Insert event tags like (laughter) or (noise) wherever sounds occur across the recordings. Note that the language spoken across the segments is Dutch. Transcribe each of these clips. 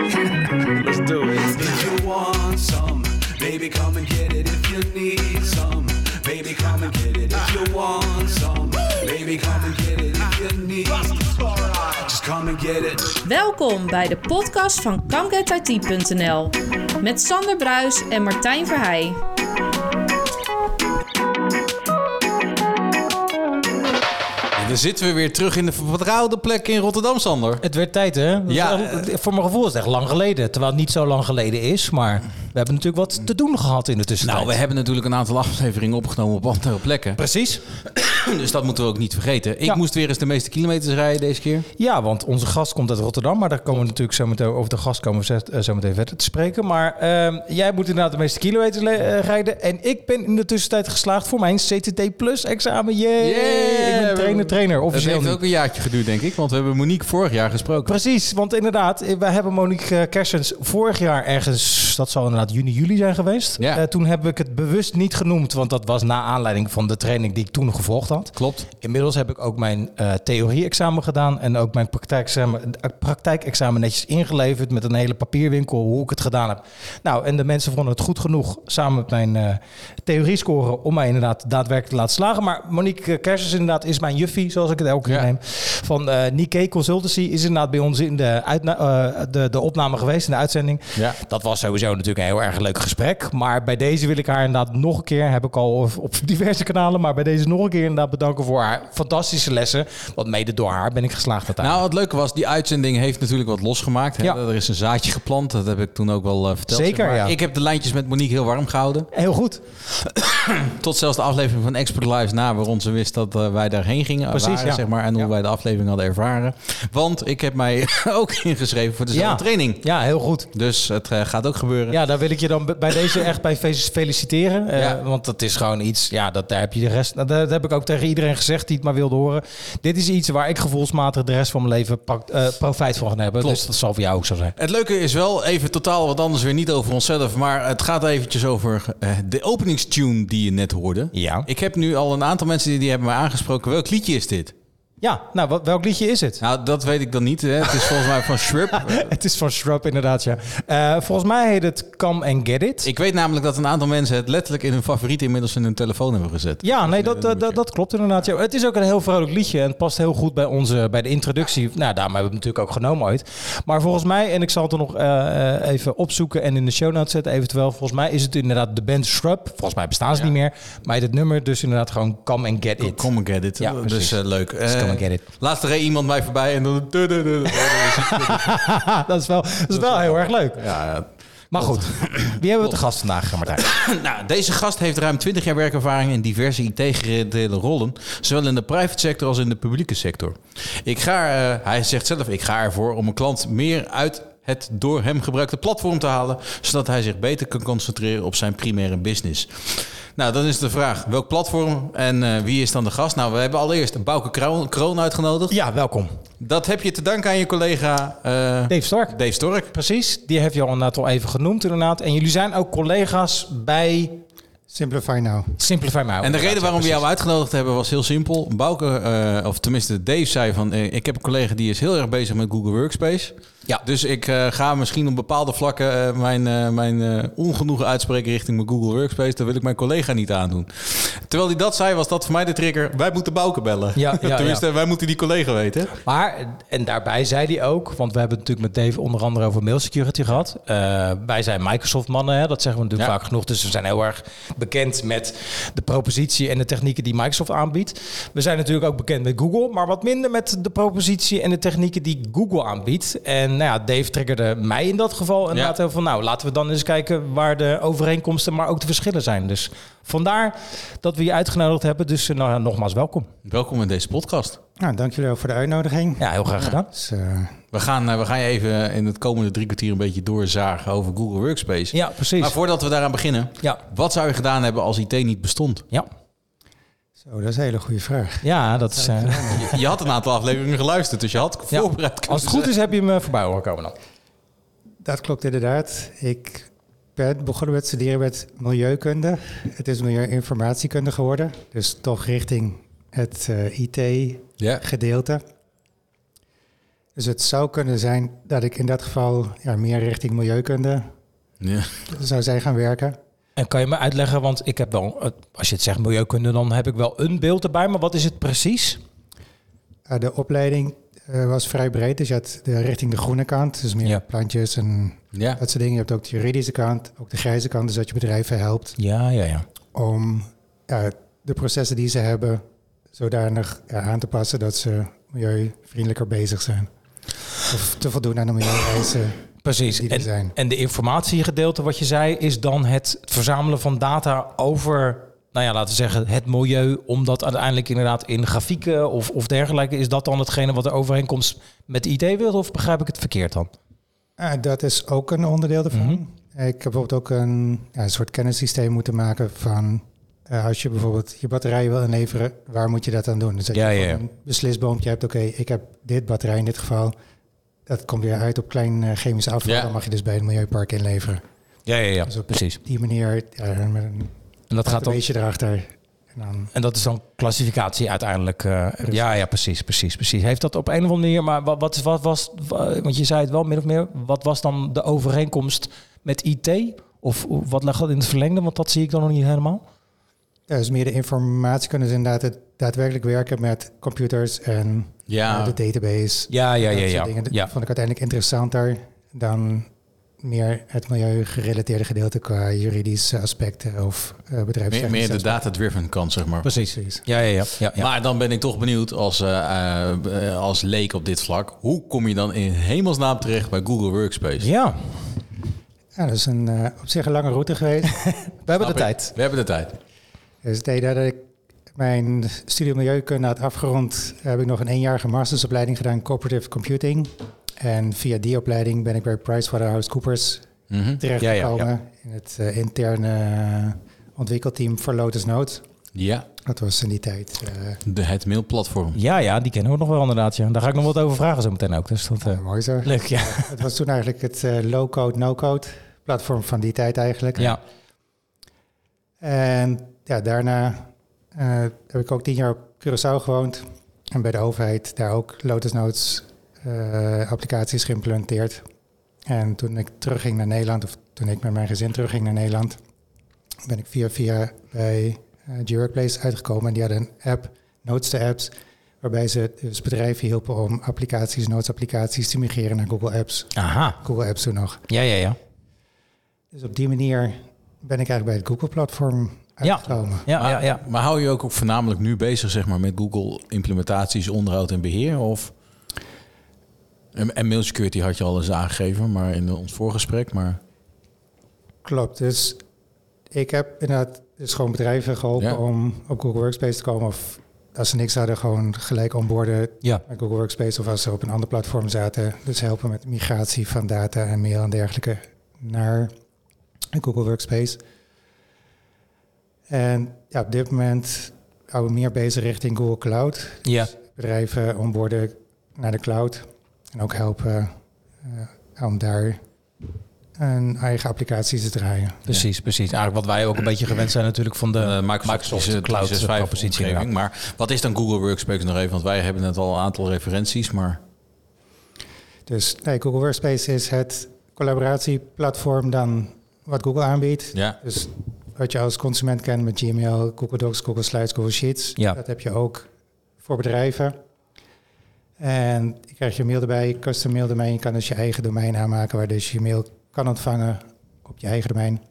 Let's do it. If you want some, baby, come and get it. If you need some, baby, come and get it. If you want some, baby, come and get it. If you need, just come and get it. Welkom bij de podcast van ComeGetIT.nl met Sander Bruis en Martijn Verheij. Dan zitten we weer terug in de vertrouwde plek in Rotterdam, Sander. Het werd tijd, hè? Ja. voor mijn gevoel is het echt lang geleden. Terwijl het niet zo lang geleden is. Maar hebben natuurlijk wat te doen gehad in de tussentijd. Nou, we hebben natuurlijk een aantal afleveringen opgenomen op andere plekken. Precies. (clears throat) Dus dat moeten we ook niet vergeten. Ik Ja. moest weer eens de meeste kilometers rijden deze keer. Ja, want onze gast komt uit Rotterdam. Maar daar komen we natuurlijk zo meteen over de gast komen we eh, zo meteen verder te spreken. Maar ehm, jij moet inderdaad de meeste kilometers eh, rijden. En ik ben in de tussentijd geslaagd voor mijn CTT Plus examen. Yay! Ik ben trainer, trainer. Het Officieel heeft nu. ook een jaartje geduurd, denk ik. Want we hebben Monique vorig jaar gesproken. Precies, want inderdaad, eh, wij hebben Monique Kersens vorig jaar ergens, dat zal inderdaad juni, juli zijn geweest. Ja. Eh, toen heb ik het bewust niet genoemd, want dat was na aanleiding van de training die ik toen gevolgd had. Klopt. Inmiddels heb ik ook mijn eh theorie-examen gedaan en ook mijn praktijkexamen, eh, praktijkexamen netjes ingeleverd met een hele papierwinkel hoe ik het gedaan heb. Nou, en de mensen vonden het goed genoeg samen met mijn eh theoriescore om mij inderdaad daadwerkelijk te laten slagen. Maar Monique Kersens inderdaad is mijn juffie, zoals ik het elke keer Ja. neem. Van Nikkei Consultancy is inderdaad bij ons in de, de, de opname geweest, in de uitzending. Ja. Dat was sowieso natuurlijk een heel erg leuk gesprek. Maar bij deze wil ik haar inderdaad nog een keer, heb ik al op- diverse kanalen, maar bij deze nog een keer inderdaad bedanken voor haar fantastische lessen. Want mede door haar ben ik geslaagd uiteindelijk. Nou, het leuke was, die uitzending heeft natuurlijk wat losgemaakt. Hè? Ja. Er is een zaadje geplant, dat heb ik toen ook wel eh, verteld. Zeker, Maar ja. Ik heb de lijntjes met Monique heel warm gehouden. Heel goed. (coughs) Tot zelfs de aflevering van Expert Lives na, waarom ze wist dat eh, wij daarheen gingen. Precies, waren, ja. zeg maar, en hoe Ja. wij de aflevering hadden ervaren. Want ik heb mij (laughs) ook ingeschreven voor dezelfde training. Ja, heel goed. Dus het eh, gaat ook gebeuren. Ja, daar wil ik je dan bij deze echt bij fe- feliciteren. Eh, Ja. Want dat is gewoon iets, ja, dat, daar heb je de rest. Dat, dat heb ik ook tegen iedereen gezegd die het maar wilde horen. Dit is iets waar ik gevoelsmatig de rest van mijn leven pak- eh, profijt van ga hebben. Klopt. Dus dat zal voor jou ook zo zijn. Het leuke is wel even totaal wat anders weer niet over onszelf. Maar het gaat eventjes over eh, de openingstune die je net hoorde. Ja. Ik heb nu al een aantal mensen die, die hebben mij aangesproken. Welk liedje is dit? Ja, nou, wat, welk liedje is het? Nou, dat weet ik dan niet. Hè. Het is volgens mij van Shrub. (laughs) Het is van Shrub inderdaad, ja. Eh, volgens mij heet het Come and Get It. Ik weet namelijk dat een aantal mensen het letterlijk in hun favoriet inmiddels in hun telefoon hebben gezet. ja, nee, dat, dat, dat, dat klopt inderdaad. Ja. Het is ook een heel vrolijk liedje en het past heel goed bij, onze, bij de introductie. Nou, daarom hebben we het natuurlijk ook genomen ooit. Maar volgens mij, en ik zal het er nog eh, eh, even opzoeken en in de show notes zetten eventueel. Volgens mij is het inderdaad de band Shrub. Volgens mij bestaan ze niet meer. Maar het nummer dus inderdaad gewoon Come and Get It. Come and get it. Ja, dus leuk. And get it. Laatst reed iemand mij voorbij en dan... (laughs) dat, is wel, dat is wel heel erg leuk. Ja, ja. Maar goed, wie hebben we te gast vandaag, Martijn? (clears throat) Nou, deze gast heeft ruim 20 jaar werkervaring in diverse IT-gerelateerde rollen, zowel in de private sector als in de publieke sector. Ik ga, eh, hij zegt zelf, ik ga ervoor om een klant meer uit het door hem gebruikte platform te halen, zodat hij zich beter kan concentreren op zijn primaire business. Nou, dan is de vraag, welk platform en eh, wie is dan de gast? Nou, we hebben allereerst Bouke Kroon, Kroon uitgenodigd. Ja, welkom. Dat heb je te danken aan je collega eh, Dave Stark. Dave Stork. Precies, die heb je al inderdaad al even genoemd inderdaad. En jullie zijn ook collega's bij Simplify Now. Simplify My. En de reden waarom we jou uitgenodigd hebben was heel simpel. Bouke, eh, of tenminste Dave zei van... eh, ik heb een collega die is heel erg bezig met Google Workspace. Ja. Dus ik eh, ga misschien op bepaalde vlakken mijn, eh, mijn eh, ongenoegen uitspreken richting mijn Google Workspace. Dat wil ik mijn collega niet aandoen. Terwijl hij dat zei, was dat voor mij de trigger. Wij moeten Bouke bellen. Ja, (laughs) ja, tenminste, wij moeten die collega weten. Maar, en daarbij zei hij ook, want we hebben het natuurlijk met Dave onder andere over mail security gehad. Eh, wij zijn Microsoft-mannen, hè, dat zeggen we natuurlijk Ja. vaak genoeg. Dus we zijn heel erg bekend met de propositie en de technieken die Microsoft aanbiedt. We zijn natuurlijk ook bekend met Google, maar wat minder met de propositie en de technieken die Google aanbiedt. En nou ja, Dave triggerde mij in dat geval. En laten we van, nou, laten we dan eens kijken waar de overeenkomsten, maar ook de verschillen zijn. Dus vandaar dat we je uitgenodigd hebben. Dus eh, nou, nogmaals welkom. Welkom in deze podcast. Nou, dank jullie ook voor de uitnodiging. Ja, heel graag gedaan. Dus, eh, We gaan, eh, we gaan je even in het komende drie kwartier een beetje doorzagen over Google Workspace. Ja, precies. Maar voordat we daaraan beginnen, Ja, wat zou je gedaan hebben als IT niet bestond? ja. zo, dat is een hele goede vraag. Ja, dat is. eh, Je, je had een aantal afleveringen geluisterd, dus je had voorbereid kunnen Als het goed is, heb je hem eh, voorbij horen komen dan. Dat klopt inderdaad. Ik ben begonnen met studeren met milieukunde. Het is milieuinformatiekunde geworden. Dus toch richting het Ja. IT-gedeelte. Dus het zou kunnen zijn dat ik in dat geval ja, meer richting milieukunde Ja. zou zijn gaan werken. En kan je me uitleggen, want ik heb wel, eh, als je het zegt milieukunde, dan heb ik wel een beeld erbij. Maar wat is het precies? Uh, de opleiding uh, was vrij breed. Dus je had de, richting de groene kant, dus meer Ja. plantjes en Ja. dat soort dingen. Je hebt ook de juridische kant, ook de grijze kant, dus dat je bedrijven helpt Ja, ja, ja. om ja, de processen die ze hebben zodanig aan te passen dat ze milieuvriendelijker bezig zijn. Of te voldoen aan de milieueisen Precies. En, en de informatiegedeelte, wat je zei, is dan het verzamelen van data over, nou ja, laten we zeggen, het milieu. Om dat uiteindelijk inderdaad in grafieken of, of dergelijke. Is dat dan hetgene wat de overeenkomst met de IT-wereld? Of begrijp ik het verkeerd dan? Dat is ook een onderdeel ervan. Mhm. Ik heb bijvoorbeeld ook een, ja, een soort kennissysteem moeten maken van... eh, als je bijvoorbeeld je batterij wil inleveren, waar moet je dat aan doen? Dus dat Ja, je ja, een beslisboompje hebt, oké, ik heb dit batterij in dit geval. Dat komt weer uit op klein eh, chemisch afval. Ja. Dan mag je dus bij het milieupark inleveren. Ja, ja, ja. Dus op Precies. die manier, met een En dat gaat dan beetje erachter. En dan, En dat is dan klassificatie uiteindelijk. eh, ja, ja, precies, precies, precies. Heeft dat op een of andere manier, maar wat, wat, wat was, wa- want je zei het wel min of meer, wat was dan de overeenkomst met IT? Of wat lag dat in het verlengde? Want dat zie ik dan nog niet helemaal. ja, dus meer de informatie kunnen ze inderdaad het daadwerkelijk werken met computers en Ja. eh, de database. Ja, ja, ja, ja. dingen. Dat ja. vond ik uiteindelijk interessanter dan meer het milieugerelateerde gedeelte qua juridische aspecten of uh, Meer, meer de data-driven kant, zeg maar. Precies. Precies. Ja, ja, ja. ja, ja. Maar dan ben ik toch benieuwd als, eh, eh, als leek op dit vlak. Hoe kom je dan in hemelsnaam terecht bij Google Workspace? ja, Ja, dat is een, eh, op zich een lange route geweest. (laughs) we hebben de ik. tijd. We hebben de tijd. dus het idee dat ik mijn studie milieukunde had afgerond, heb ik nog een eenjarige mastersopleiding gedaan, Cooperative Computing. En via die opleiding ben ik bij PricewaterhouseCoopers Mhm. terechtgekomen Ja, ja, in het eh, interne ontwikkelteam voor Lotus Notes. Ja, Dat was in die tijd eh, de, het mailplatform. Ja, ja, die kennen we nog wel inderdaad. Ja. Daar ga ik nog wat over vragen zo meteen ook. Dus dat eh, mooi zo. leuk, ja. (laughs) Het was toen eigenlijk het eh, low-code, no-code platform van die tijd eigenlijk. Ja, En ja, daarna eh, heb ik ook tien jaar op Curaçao gewoond. En bij de overheid daar ook Lotus Notes eh, applicaties geïmplementeerd. En toen ik terugging naar Nederland, of toen ik met mijn gezin terugging naar Nederland, ben ik via via bij eh G-Workplace uitgekomen. En die hadden een app, Notes to Apps, waarbij ze dus bedrijven hielpen om applicaties, Notes applicaties te migreren naar Google Apps. aha. Google Apps toen nog. Ja, ja, ja. Dus op die manier ben ik eigenlijk bij het Google-platform Ja. uitgekomen. Ja, maar, ja, ja. maar hou je ook, ook voornamelijk nu bezig zeg maar, met Google implementaties, onderhoud en beheer? Of? En, en mail security had je al eens aangegeven, maar in ons voorgesprek. Maar Klopt. Dus ik heb inderdaad dus gewoon bedrijven geholpen Ja. om op Google Workspace te komen. Of als ze niks hadden, gewoon gelijk onboorden Ja, met Google Workspace. Of als ze op een ander platform zaten. Dus helpen met migratie van data en mail en dergelijke naar Google Workspace. En ja, op dit moment houden we meer bezig richting Google Cloud. ja. Dus bedrijven onboorden naar de cloud. En ook helpen eh, om daar een eigen applicatie te draaien. Precies, precies. Eigenlijk wat wij ook een beetje gewend zijn natuurlijk van de eh, Microsoft, Microsoft is, Cloud 365 propositie. omgeving. Maar wat is dan Google Workspace nog even? Want wij hebben net al een aantal referenties, maar Dus nee, Google Workspace is het collaboratieplatform dan wat Google aanbiedt. ja. Dus wat je als consument kent met Gmail, Google Docs, Google Slides, Google Sheets. Ja. Dat heb je ook voor bedrijven. En je krijgt je mail erbij, custom mail domein. Je kan dus je eigen domein aanmaken waar dus je mail kan ontvangen op je eigen domein.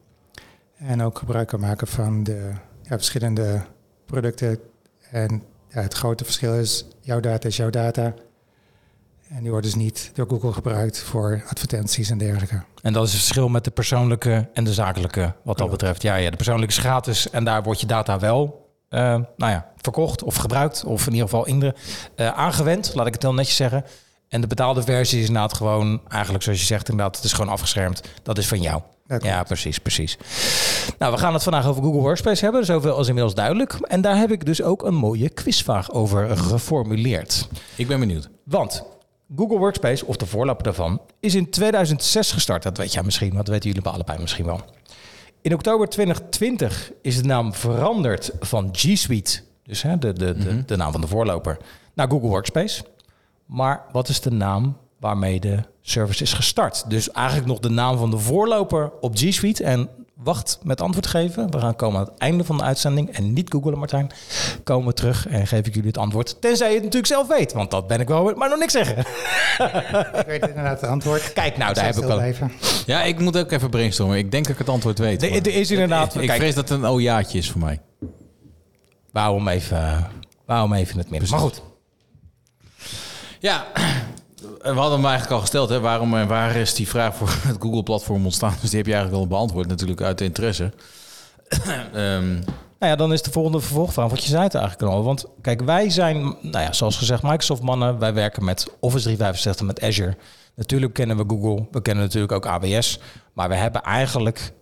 En ook gebruik kan maken van de ja, verschillende producten. En ja, het grote verschil is, jouw data is jouw data. En die wordt dus niet door Google gebruikt voor advertenties en dergelijke. En dat is het verschil met de persoonlijke en de zakelijke wat dat betreft. Ja, ja, de persoonlijke is gratis en daar wordt je data wel eh, nou ja, verkocht of gebruikt. Of in ieder geval in de, eh, aangewend, laat ik het dan netjes zeggen. En de betaalde versie is inderdaad gewoon, eigenlijk zoals je zegt, inderdaad, het is gewoon afgeschermd. Dat is van jou. Ja, precies, precies. Nou, we gaan het vandaag over Google Workspace hebben. Zoveel als inmiddels duidelijk. En daar heb ik dus ook een mooie quizvraag over geformuleerd. Ik ben benieuwd. Want Google Workspace, of de voorloper daarvan, is in 2006 gestart. Dat weet jij misschien, want dat weten jullie allebei misschien wel. In oktober 2020 is de naam veranderd van G Suite, dus hè, de, de, de, de naam van de voorloper, naar Google Workspace. Maar wat is de naam waarmee de service is gestart? Dus eigenlijk nog de naam van de voorloper op G Suite. En wacht met antwoord geven. We gaan komen aan het einde van de uitzending. En niet googelen, Martijn. Komen we terug en geef ik jullie het antwoord. Tenzij je het natuurlijk zelf weet. Want dat ben ik wel, maar nog niks zeggen. (laughs) Ik weet inderdaad het antwoord. Kijk, nou, daar heb ik al. blijven. Ja, ik moet ook even brainstormen. Ik denk dat ik het antwoord weet. Er- is inderdaad- Ik, vrees dat het een ojaatje is voor mij. Hem even, wou hem even het midden. Maar goed. Ja, we hadden hem eigenlijk al gesteld. Hè? Waarom en waar is die vraag voor het Google-platform ontstaan? Dus die heb je eigenlijk al beantwoord natuurlijk uit interesse. (clears throat) Ehm, Nou ja, dan is de volgende vervolgvraag. Wat je zei het eigenlijk al. Want kijk, wij zijn, nou ja, zoals gezegd, Microsoft-mannen. Wij werken met Office 365, met Azure. Natuurlijk kennen we Google. We kennen natuurlijk ook AWS. Maar we hebben eigenlijk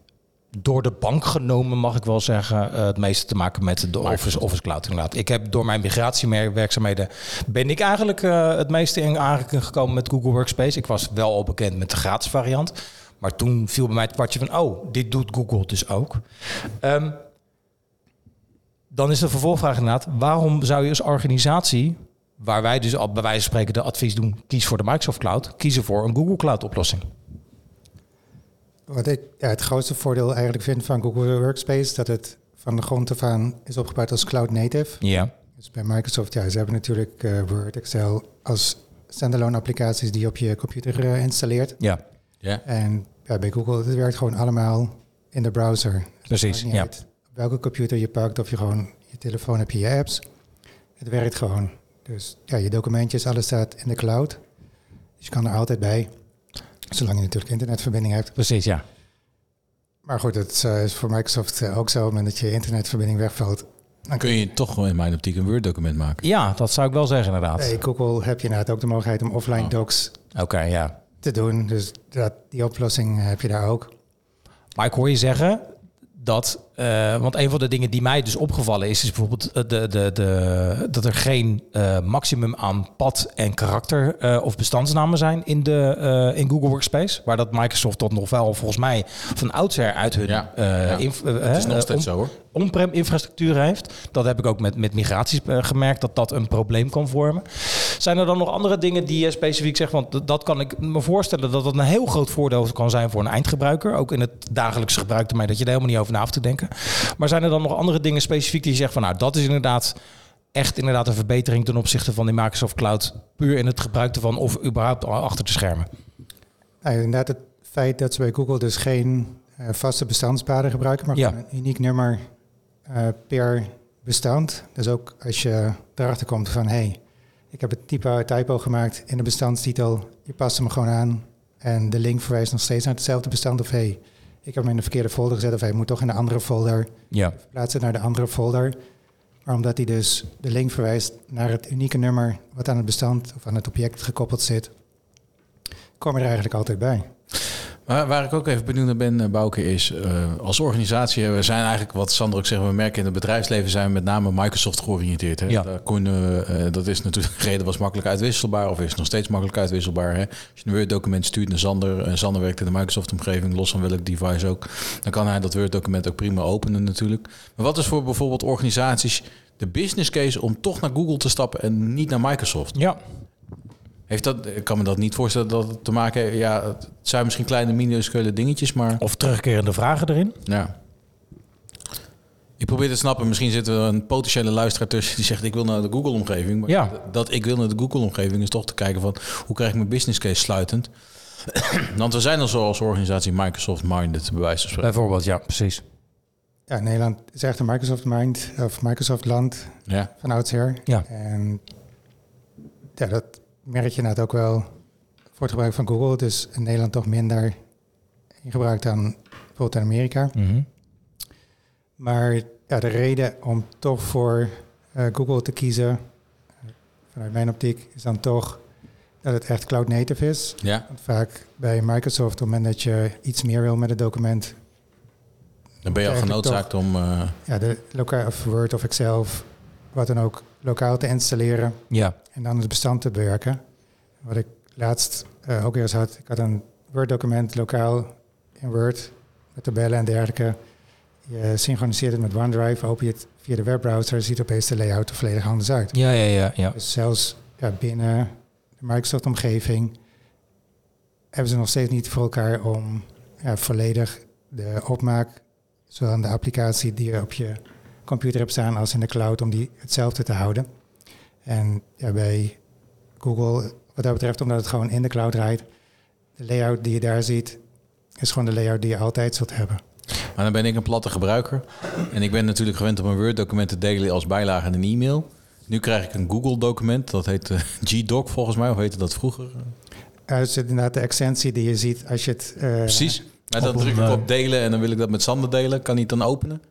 door de bank genomen, mag ik wel zeggen, eh, het meeste te maken met de Office, Office Cloud inderdaad. Ik heb door mijn migratiewerkzaamheden ben ik eigenlijk eh, het meeste in aanraking gekomen met Google Workspace. Ik was wel al bekend met de gratis variant. Maar toen viel bij mij het kwartje van, oh, dit doet Google dus ook. Ehm, dan is de vervolgvraag inderdaad, waarom zou je als organisatie, waar wij dus al bij wijze van spreken de advies doen, kies voor de Microsoft Cloud, kiezen voor een Google Cloud oplossing? Wat ik ja, het grootste voordeel eigenlijk vind van Google Workspace, dat het van de grond af aan is opgebouwd als cloud native. Ja. Dus bij Microsoft, ja, ze hebben natuurlijk eh, Word, Excel als standalone applicaties die je op je computer eh, installeert. Ja, ja. En ja, bij Google, het werkt gewoon allemaal in de browser. Precies, ja. uit welke computer je pakt, of je gewoon je telefoon heb je je apps. Het werkt gewoon. Dus ja, je documentjes, alles staat in de cloud. Dus je kan er altijd bij. Zolang je natuurlijk internetverbinding hebt. precies, ja. Maar goed, het eh, is voor Microsoft eh, ook zo. Op het moment dat je internetverbinding wegvalt. Dan Kun je toch in mijn optiek een Word-document maken? Ja, dat zou ik wel zeggen inderdaad. Bij Google heb je inderdaad ook de mogelijkheid om offline Oh. docs Oké, ja. te doen. Dus dat, die oplossing heb je daar ook. Maar ik hoor je zeggen dat, eh, want een van de dingen die mij dus opgevallen is, is bijvoorbeeld eh, de, de, de, dat er geen eh, maximum aan pad en karakter of bestandsnamen zijn in, de, in Google Workspace. Waar dat Microsoft tot nog wel volgens mij van oudsher uit hun Ja, Het is nog steeds om- zo hoor. on-prem infrastructuur heeft. Dat heb ik ook met, met migraties gemerkt, dat dat een probleem kan vormen. Zijn er dan nog andere dingen die je specifiek zegt? Want dat kan ik me voorstellen dat dat een heel groot voordeel kan zijn voor een eindgebruiker. Ook in het dagelijkse gebruik ermee, dat je er helemaal niet over na hoeft te denken. Maar zijn er dan nog andere dingen specifiek die je zegt van nou, dat is inderdaad echt inderdaad een verbetering ten opzichte van die Microsoft Cloud. Puur in het gebruik ervan of überhaupt achter de schermen. Nou, inderdaad, het feit dat ze bij Google dus geen eh, vaste bestandspaden gebruiken, maar Ja. een uniek nummer eh, per bestand. Dus ook als je erachter komt van, hey, ik heb het typo, typo gemaakt in de bestandstitel, je past hem gewoon aan en de link verwijst nog steeds naar hetzelfde bestand. Of hey, ik heb hem in de verkeerde folder gezet of hij moet toch in een andere folder. Ja. Plaatsen naar de andere folder. Maar omdat hij dus de link verwijst naar het unieke nummer wat aan het bestand of aan het object gekoppeld zit, kom je er eigenlijk altijd bij. Waar ik ook even benieuwd naar ben, eh, Bouke, is eh, als organisatie, eh, we zijn eigenlijk, wat Sander ook zegt, we merken in het bedrijfsleven zijn we met name Microsoft georiënteerd. Hè? Ja. Daar kunnen dat is natuurlijk reden was makkelijk uitwisselbaar of is nog steeds makkelijk uitwisselbaar. Hè? Als je een Word-document stuurt naar Sander, en Sander werkt in de Microsoft-omgeving, los van welk device ook, dan kan hij dat Word-document ook prima openen natuurlijk. Maar wat is voor bijvoorbeeld organisaties de business case om toch naar Google te stappen en niet naar Microsoft? Ja. Heeft dat, ik kan me dat niet voorstellen dat het te maken heeft. Ja, het zijn misschien kleine minuscule dingetjes, maar Of terugkerende vragen erin. ja. Ik probeer te snappen, misschien zit er een potentiële luisteraar tussen die zegt ik wil naar de Google-omgeving. Maar Ja. dat ik wil naar de Google-omgeving is toch te kijken van hoe krijg ik mijn business case sluitend. (clears throat) Want we zijn al zo als organisatie Microsoft-minded, bij wijze van spreken. Bijvoorbeeld, ja, precies. Ja, Nederland is echt een Microsoft mind of Microsoft land Ja. van oudsher. Ja. En ja, dat merk je net ook wel voor het gebruik van Google. Het is in Nederland toch minder in gebruik dan bijvoorbeeld in Amerika. Mhm. Maar ja, de reden om toch voor eh, Google te kiezen, vanuit mijn optiek, is dan toch dat het echt cloud native is. ja, Want vaak bij Microsoft, op het moment dat je iets meer wil met het document, dan ben je al genoodzaakt om... eh, ja, de lokaal of Word of Excel of wat dan ook lokaal te installeren Ja. en dan het bestand te bewerken. Wat ik laatst eh, ook eens had, ik had een Word-document lokaal in Word met tabellen en dergelijke. Je synchroniseert het met OneDrive, open je het via de webbrowser, ziet opeens de layout er volledig anders uit. Ja, ja, ja, ja. Dus zelfs ja, binnen de Microsoft-omgeving, hebben ze nog steeds niet voor elkaar om ja, volledig de opmaak, zowel de applicatie die je op je computer hebt staan als in de cloud, om die hetzelfde te houden. En ja, bij Google, wat dat betreft, omdat het gewoon in de cloud draait, de layout die je daar ziet, is gewoon de layout die je altijd zult hebben. Maar dan ben ik een platte gebruiker. En ik ben natuurlijk gewend om een Word-document te delen als bijlage in een e-mail. Nu krijg ik een Google-document. Dat heet eh, (laughs) G-Doc volgens mij. Of heette dat vroeger? Uh, dat is inderdaad de extensie die je ziet als je het... eh, Precies. Maar dan druk ik op delen en dan wil ik dat met Sander delen. Kan hij het dan openen?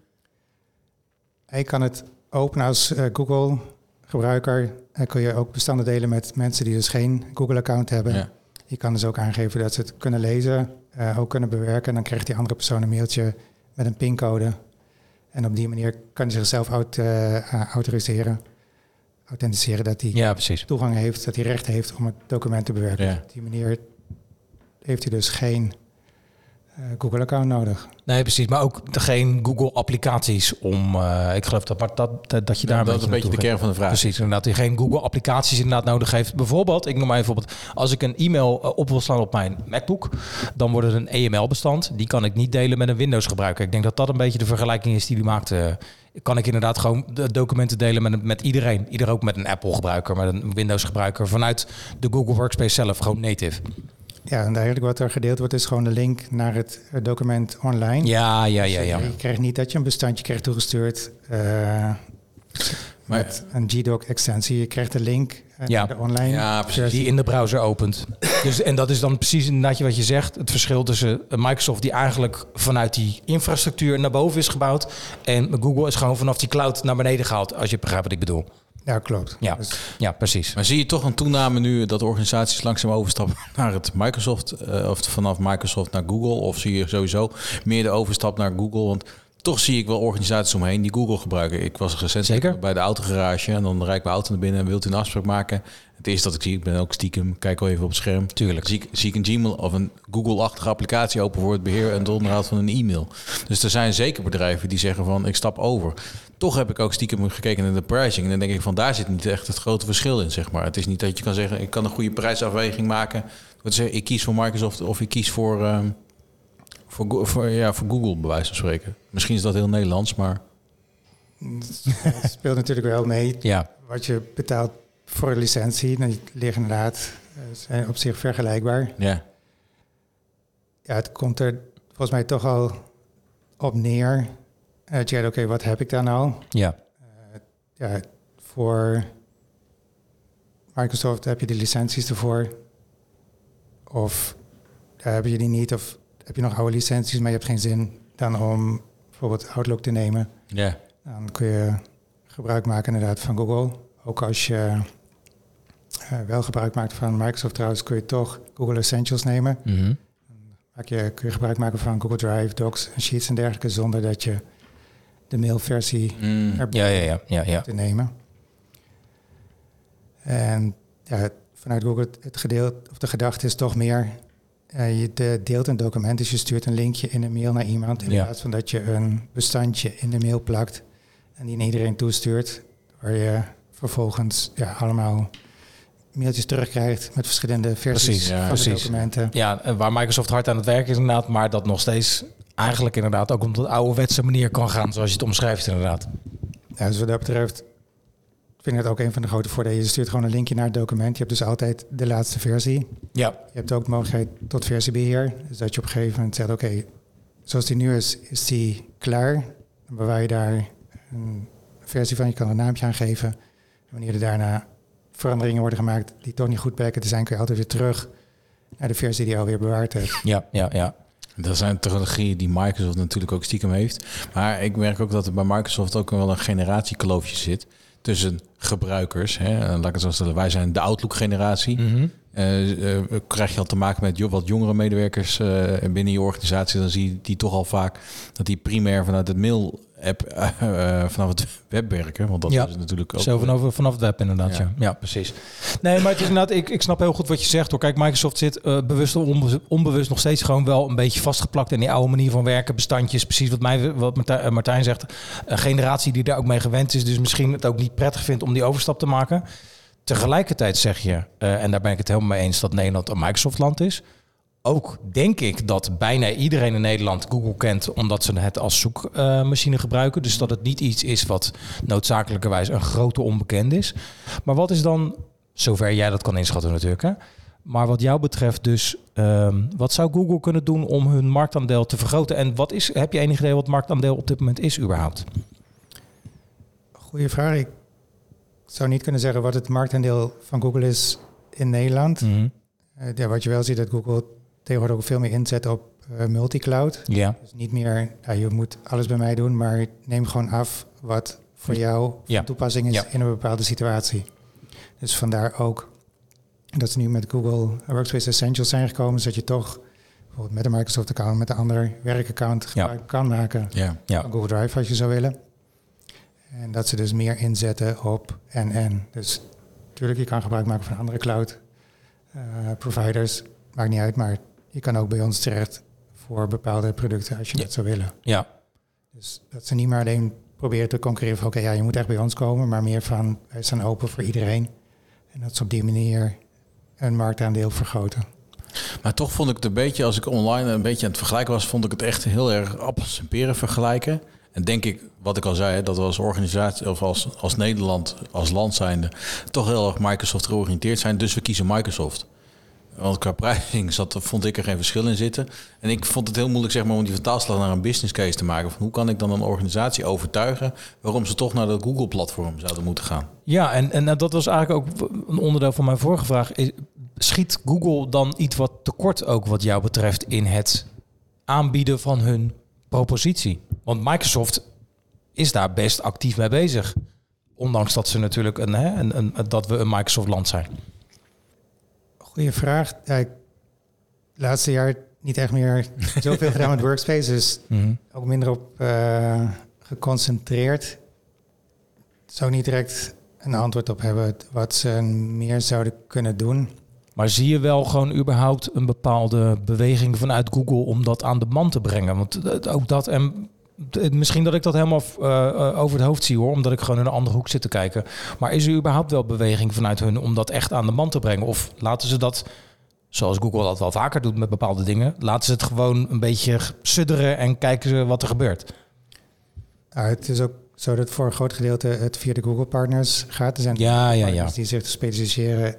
Je kan het openen als eh, Google-gebruiker. En kun je ook bestanden delen met mensen die dus geen Google-account hebben. Ja. Je kan dus ook aangeven dat ze het kunnen lezen, eh, ook kunnen bewerken. En dan krijgt die andere persoon een mailtje met een pincode. En op die manier kan hij zichzelf aut- eh, eh, autoriseren, authenticeren dat hij Ja, toegang heeft, dat hij recht heeft om het document te bewerken. Ja. Op die manier heeft hij dus geen eh, Google-account nodig. Nee, precies. Maar ook de- geen Google-applicaties om... eh, ik geloof dat, dat, dat, dat je daar dat is een beetje de kern van de vraag. Precies, inderdaad. Die geen Google-applicaties inderdaad nodig heeft. Bijvoorbeeld, ik noem maar even op als ik een e-mail eh, op wil slaan op mijn MacBook, dan wordt het een EML-bestand. Die kan ik niet delen met een Windows-gebruiker. Ik denk dat dat een beetje de vergelijking is die die maakt. kan ik inderdaad gewoon de documenten delen met, met iedereen. Ieder ook met een Apple-gebruiker, met een Windows-gebruiker. Vanuit de Google Workspace zelf, gewoon native. Ja, en eigenlijk wat er gedeeld wordt is gewoon de link naar het eh, document online. Ja, ja, ja, ja. Je krijgt niet dat je een bestandje krijgt toegestuurd uh, Maar- met een GDoc-extensie. Je krijgt de link uh, Ja. de online Ja, precies. Die in de browser opent. (coughs) Dus, en dat is dan precies inderdaad wat je zegt. Het verschil tussen Microsoft die eigenlijk vanuit die infrastructuur naar boven is gebouwd. En Google is gewoon vanaf die cloud naar beneden gehaald. Als je begrijpt wat ik bedoel. Ja, klopt. Ja, Dus ja precies. Maar zie je toch een toename nu dat organisaties langzaam overstappen (laughs) naar het Microsoft, eh, of vanaf Microsoft naar Google? Of zie je sowieso meer de overstap naar Google? Want toch zie ik wel organisaties omheen die Google gebruiken. Ik was recent Zeker. bij de autogarage en dan rijd ik mijn auto naar binnen en wilt u een afspraak maken. Het eerste dat ik zie, ik ben ook stiekem, kijk wel even op het scherm. Tuurlijk. Zie ik, zie ik een Gmail of een Google-achtige applicatie open voor het beheer en het onderhoud van een e-mail. Dus er zijn zeker bedrijven die zeggen van ik stap over. Toch heb ik ook stiekem gekeken naar de pricing. En dan denk ik van daar zit niet echt het grote verschil in, zeg maar. Het is niet dat je kan zeggen, ik kan een goede prijsafweging maken. Ik kies voor Microsoft of ik kies voor, ehm, voor, voor, ja, voor Google, bij wijze van spreken. Misschien is dat heel Nederlands, maar het speelt natuurlijk wel mee Ja, wat je betaalt voor een licentie. Die liggen inderdaad eh, zijn op zich vergelijkbaar. ja. Ja, het komt er volgens mij toch al op neer. Eh, dat je oké, wat heb ik dan al? ja. ja, voor Microsoft heb je de licenties ervoor. Of ja, heb je die niet, of heb je nog oude licenties, maar je hebt geen zin dan om bijvoorbeeld Outlook te nemen. ja. Dan kun je gebruik maken inderdaad van Google. Ook als je eh, wel gebruik maakt van Microsoft trouwens, kun je toch Google Essentials nemen. Maak je, kun je gebruik maken van Google Drive, Docs en Sheets en dergelijke, zonder dat je de mailversie Mm. ja, ja, ja, ja, ja. te nemen. En ja, vanuit Google het gedeelte of de gedachte is toch meer eh, je de, deelt een document, dus je stuurt een linkje in een mail naar iemand in Ja. plaats van dat je een bestandje in de mail plakt en die naar iedereen toestuurt, waar je vervolgens ja, allemaal mailtjes terugkrijgt met verschillende versies Precies, ja, van precies. de documenten. Ja, waar Microsoft hard aan het werk is inderdaad, maar dat nog steeds eigenlijk inderdaad ook op de ouderwetse manier kan gaan, zoals je het omschrijft inderdaad. Ja, dus wat dat betreft vind dat ook een van de grote voordelen. Je stuurt gewoon een linkje naar het document. Je hebt dus altijd de laatste versie. Ja, Je hebt ook de mogelijkheid tot versiebeheer. Dus dat je op een gegeven moment zegt, oké, zoals die nu is, is die klaar. Dan bewaar je daar een versie van. Je kan een naampje aangeven. En wanneer er daarna veranderingen worden gemaakt die toch niet goed blijken te zijn, kun je altijd weer terug naar de versie die je alweer bewaard hebt. ja, ja, ja. Dat zijn technologieën die Microsoft natuurlijk ook stiekem heeft. Maar ik merk ook dat er bij Microsoft ook wel een generatiekloofje zit tussen gebruikers. Hè. En Laat ik het zo stellen, wij zijn de Outlook-generatie. Mhm. Eh, eh, krijg je al te maken met wat jongere medewerkers eh, binnen je organisatie, dan zie je die toch al vaak dat die primair vanuit het mail-app, eh, (laughs) eh, vanaf het web werken. Want dat Ja. is natuurlijk ook. Zo vanaf, vanaf het web inderdaad, ja. Ja. ja. precies. Nee, maar het is inderdaad, ik, ik snap heel goed wat je zegt hoor. Kijk, Microsoft zit eh, bewust of onbe- onbewust nog steeds gewoon wel een beetje vastgeplakt in die oude manier van werken. Bestandjes, precies wat, mij, wat Martijn, eh, Martijn zegt. Een generatie die daar ook mee gewend is, dus misschien het ook niet prettig vindt om die overstap te maken. Tegelijkertijd zeg je, en daar ben ik het helemaal mee eens, dat Nederland een Microsoft-land is. Ook denk ik dat bijna iedereen in Nederland Google kent, omdat ze het als zoekmachine gebruiken. Dus dat het niet iets is wat noodzakelijkerwijs een grote onbekende is. Maar wat is dan, zover jij dat kan inschatten natuurlijk, hè? maar wat jou betreft dus, ehm, wat zou Google kunnen doen om hun marktaandeel te vergroten? En wat is, heb je enig idee wat marktaandeel op dit moment is überhaupt? Goeie vraag. Ik zou niet kunnen zeggen wat het marktaandeel van Google is in Nederland. Ja, wat je wel ziet, dat Google tegenwoordig ook veel meer inzet op eh, multicloud. Ja, Dus niet meer, ja, je moet alles bij mij doen, maar neem gewoon af wat voor jou Ja. toepassing is Ja. in een bepaalde situatie. Dus vandaar ook dat ze nu met Google Workspace Essentials zijn gekomen, zodat je toch bijvoorbeeld met een Microsoft account, met een ander werkaccount gebruik kan maken Ja. ja. van Google Drive als je zou willen. En dat ze dus meer inzetten op en-en. Dus natuurlijk, je kan gebruik maken van andere cloud eh, providers. Maakt niet uit, maar je kan ook bij ons terecht voor bepaalde producten als je Ja. dat zou willen. ja. Dus dat ze niet maar alleen proberen te concurreren van oké, ja, je moet echt bij ons komen, maar meer van wij staan open voor iedereen. En dat ze op die manier een marktaandeel vergroten. Maar toch vond ik het een beetje, als ik online een beetje aan het vergelijken was, vond ik het echt heel erg appels en peren vergelijken. En denk ik, wat ik al zei, dat we als organisatie of als, als Nederland, als land zijnde, toch heel erg Microsoft georiënteerd zijn. Dus we kiezen Microsoft. Want qua prijzing zat, vond ik er geen verschil in zitten. En ik vond het heel moeilijk zeg maar, om die vertaalslag naar een business case te maken. Van hoe kan ik dan een organisatie overtuigen waarom ze toch naar dat Google-platform zouden moeten gaan? Ja, en, en dat was eigenlijk ook een onderdeel van mijn vorige vraag. Schiet Google dan iets wat tekort ook wat jou betreft in het aanbieden van hun propositie? Want Microsoft is daar best actief mee bezig. Ondanks dat ze natuurlijk een, hè, een, dat we een Microsoft land zijn. Goeie vraag. Ja, ik laatste jaar niet echt meer zoveel gedaan met Workspace, dus (laughs) ook minder op eh, geconcentreerd. Zou niet direct een antwoord op hebben wat ze meer zouden kunnen doen. Maar zie je wel gewoon überhaupt een bepaalde beweging vanuit Google om dat aan de man te brengen? Want het- ook dat en misschien dat ik dat helemaal eh, eh, over het hoofd zie hoor, omdat ik gewoon in een andere hoek zit te kijken. Maar is er überhaupt wel beweging vanuit hun om dat echt aan de man te brengen? Of laten ze dat, zoals Google dat wel vaker doet met bepaalde dingen, laten ze het gewoon een beetje sudderen en kijken ze wat er gebeurt? Nou, het is ook zo dat voor een groot gedeelte het via de Google partners gaat. Er zijn Ja, ja, ja. die zich specialiseren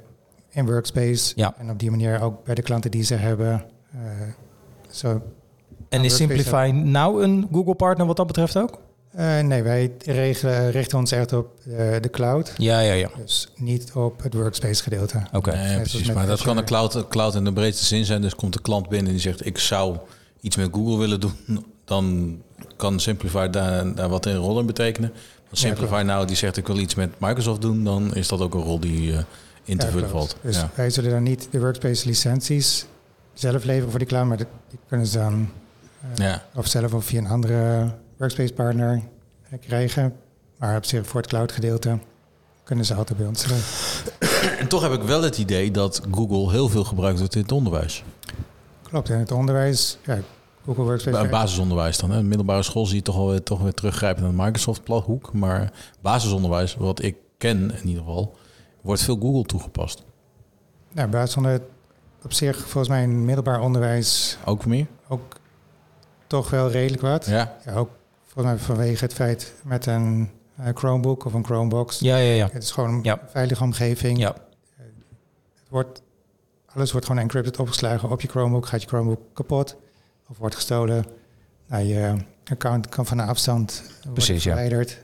in Workspace. Ja. En op die manier ook bij de klanten die ze hebben. eh, zo. En is Workspace Simplify nou een Google partner wat dat betreft ook? Eh, nee, wij regelen, richten ons echt op eh, de cloud. Ja, ja, ja. Dus niet op het Workspace gedeelte. Oké. Nee, precies. Maar dat kan een cloud, cloud in de breedste zin zijn. Dus komt de klant binnen en die zegt: Ik zou iets met Google willen doen. Dan kan Simplify daar, daar wat een rol in betekenen. Als Ja, Simplify nou die zegt: Ik wil iets met Microsoft doen, dan is dat ook een rol die eh, in te Ja, vullen valt. Dus ja. wij zullen dan niet de Workspace licenties zelf leveren voor die cloud, maar dat- die kunnen ze dan Ja. of zelf of via een andere Workspace partner eh, krijgen. Maar op zich voor het cloud gedeelte kunnen ze altijd bij ons terecht. En toch heb ik wel het idee dat Google heel veel gebruikt wordt in het onderwijs. Klopt, en het onderwijs, ja, Google Workspace. Bij basisonderwijs dan. Hè. Middelbare school zie je toch wel weer, toch weer teruggrijpen naar de Microsoft-hoek. Maar basisonderwijs, wat ik ken in ieder geval, wordt veel Google toegepast. Nou, basisonder op zich volgens mij in middelbaar onderwijs Ook meer? ook toch wel redelijk wat. Ja. Ja, ook volgens mij vanwege het feit met een eh, Chromebook of een Chromebox. Ja, ja, ja. Het is gewoon Ja. een veilige omgeving. Ja, Het wordt, alles wordt gewoon encrypted opgeslagen op je Chromebook. Gaat je Chromebook kapot of wordt gestolen. Nou, je account kan van een afstand Precies, ja. verwijderd.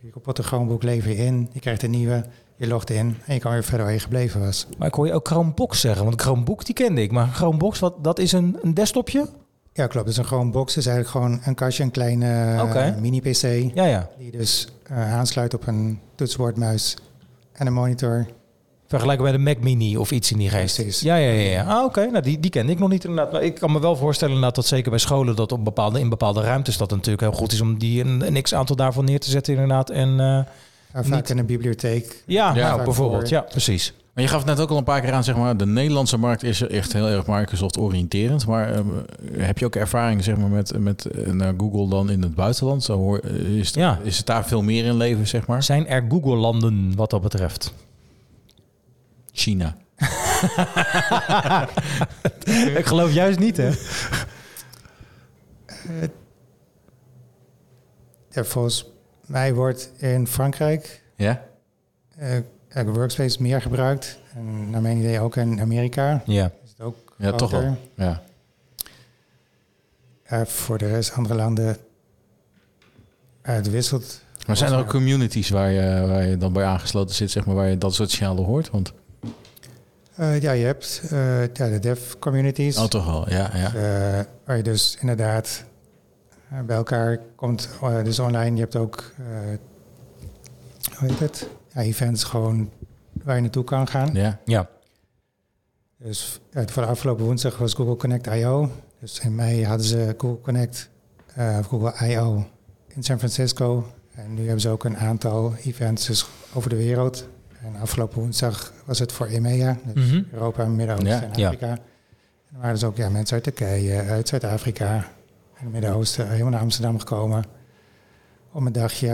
Je kapotte Chromebook lever je in. Je krijgt een nieuwe. Je logt in en je kan weer verder waar je gebleven was. Maar ik hoor je ook Chromebox zeggen, want Chromebook die kende ik. Maar Chromebox, wat, dat is een, een desktopje? Ja, klopt. Dus een Chromebox is eigenlijk gewoon een kastje, een kleine eh, mini-PC. Ja, ja. Die dus eh, aansluit op een toetsenbord, muis en een monitor. Vergelijken met een Mac Mini of iets in die geest. Precies. Ja, ja, ja. ja. Ah, oké. Nou, die, die kende ik nog niet inderdaad. Maar ik kan me wel voorstellen inderdaad dat zeker bij scholen... dat op bepaalde, in bepaalde ruimtes dat natuurlijk heel goed is... om die een, een x-aantal daarvan neer te zetten inderdaad. En eh, vaak Niet- in een bibliotheek. ja, Ja, nou, bijvoorbeeld. voor- Ja, precies. Maar je gaf het net ook al een paar keer aan, zeg maar, de Nederlandse markt is echt heel erg Microsoft-oriënterend. Maar eh, heb je ook ervaring, zeg maar, met, met eh, naar Google dan in het buitenland? Zo hoor, is, het, Ja. is het daar veel meer in leven, zeg maar? Zijn er Google-landen wat dat betreft? China. (laughs) Ik geloof juist niet, hè? Ja, volgens mij wordt in Frankrijk Ja? eh, eigenlijk Workspace meer gebruikt. En naar mijn idee ook in Amerika. Ja. Is het ook Ja, toch wel. Ja. Ja, voor de rest, andere landen uitwisselt. Maar zijn er ook communities waar je, waar je dan bij aangesloten zit, zeg maar, waar je dat soort signalen hoort? Want, Eh, ja, je hebt eh, ja, de dev communities. oh, toch wel. Ja, ja. eh, waar je dus inderdaad eh, bij elkaar komt. eh, dus online, je hebt ook, eh, hoe heet het? Ja, events gewoon waar je naartoe kan gaan. Ja. Ja. Dus ja, voor de afgelopen woensdag was Google Connect I.O. Dus in mei hadden ze Google Connect, of Google I.O. in San Francisco. En nu hebben ze ook een aantal events dus over de wereld. En afgelopen woensdag was het voor EMEA, dus Mhm. Europa, Midden-Oosten Ja. en Ja. Afrika. En er waren dus ook ja, mensen uit Turkije, uit Zuid-Afrika en het Midden-Oosten helemaal naar Amsterdam gekomen. Om een dagje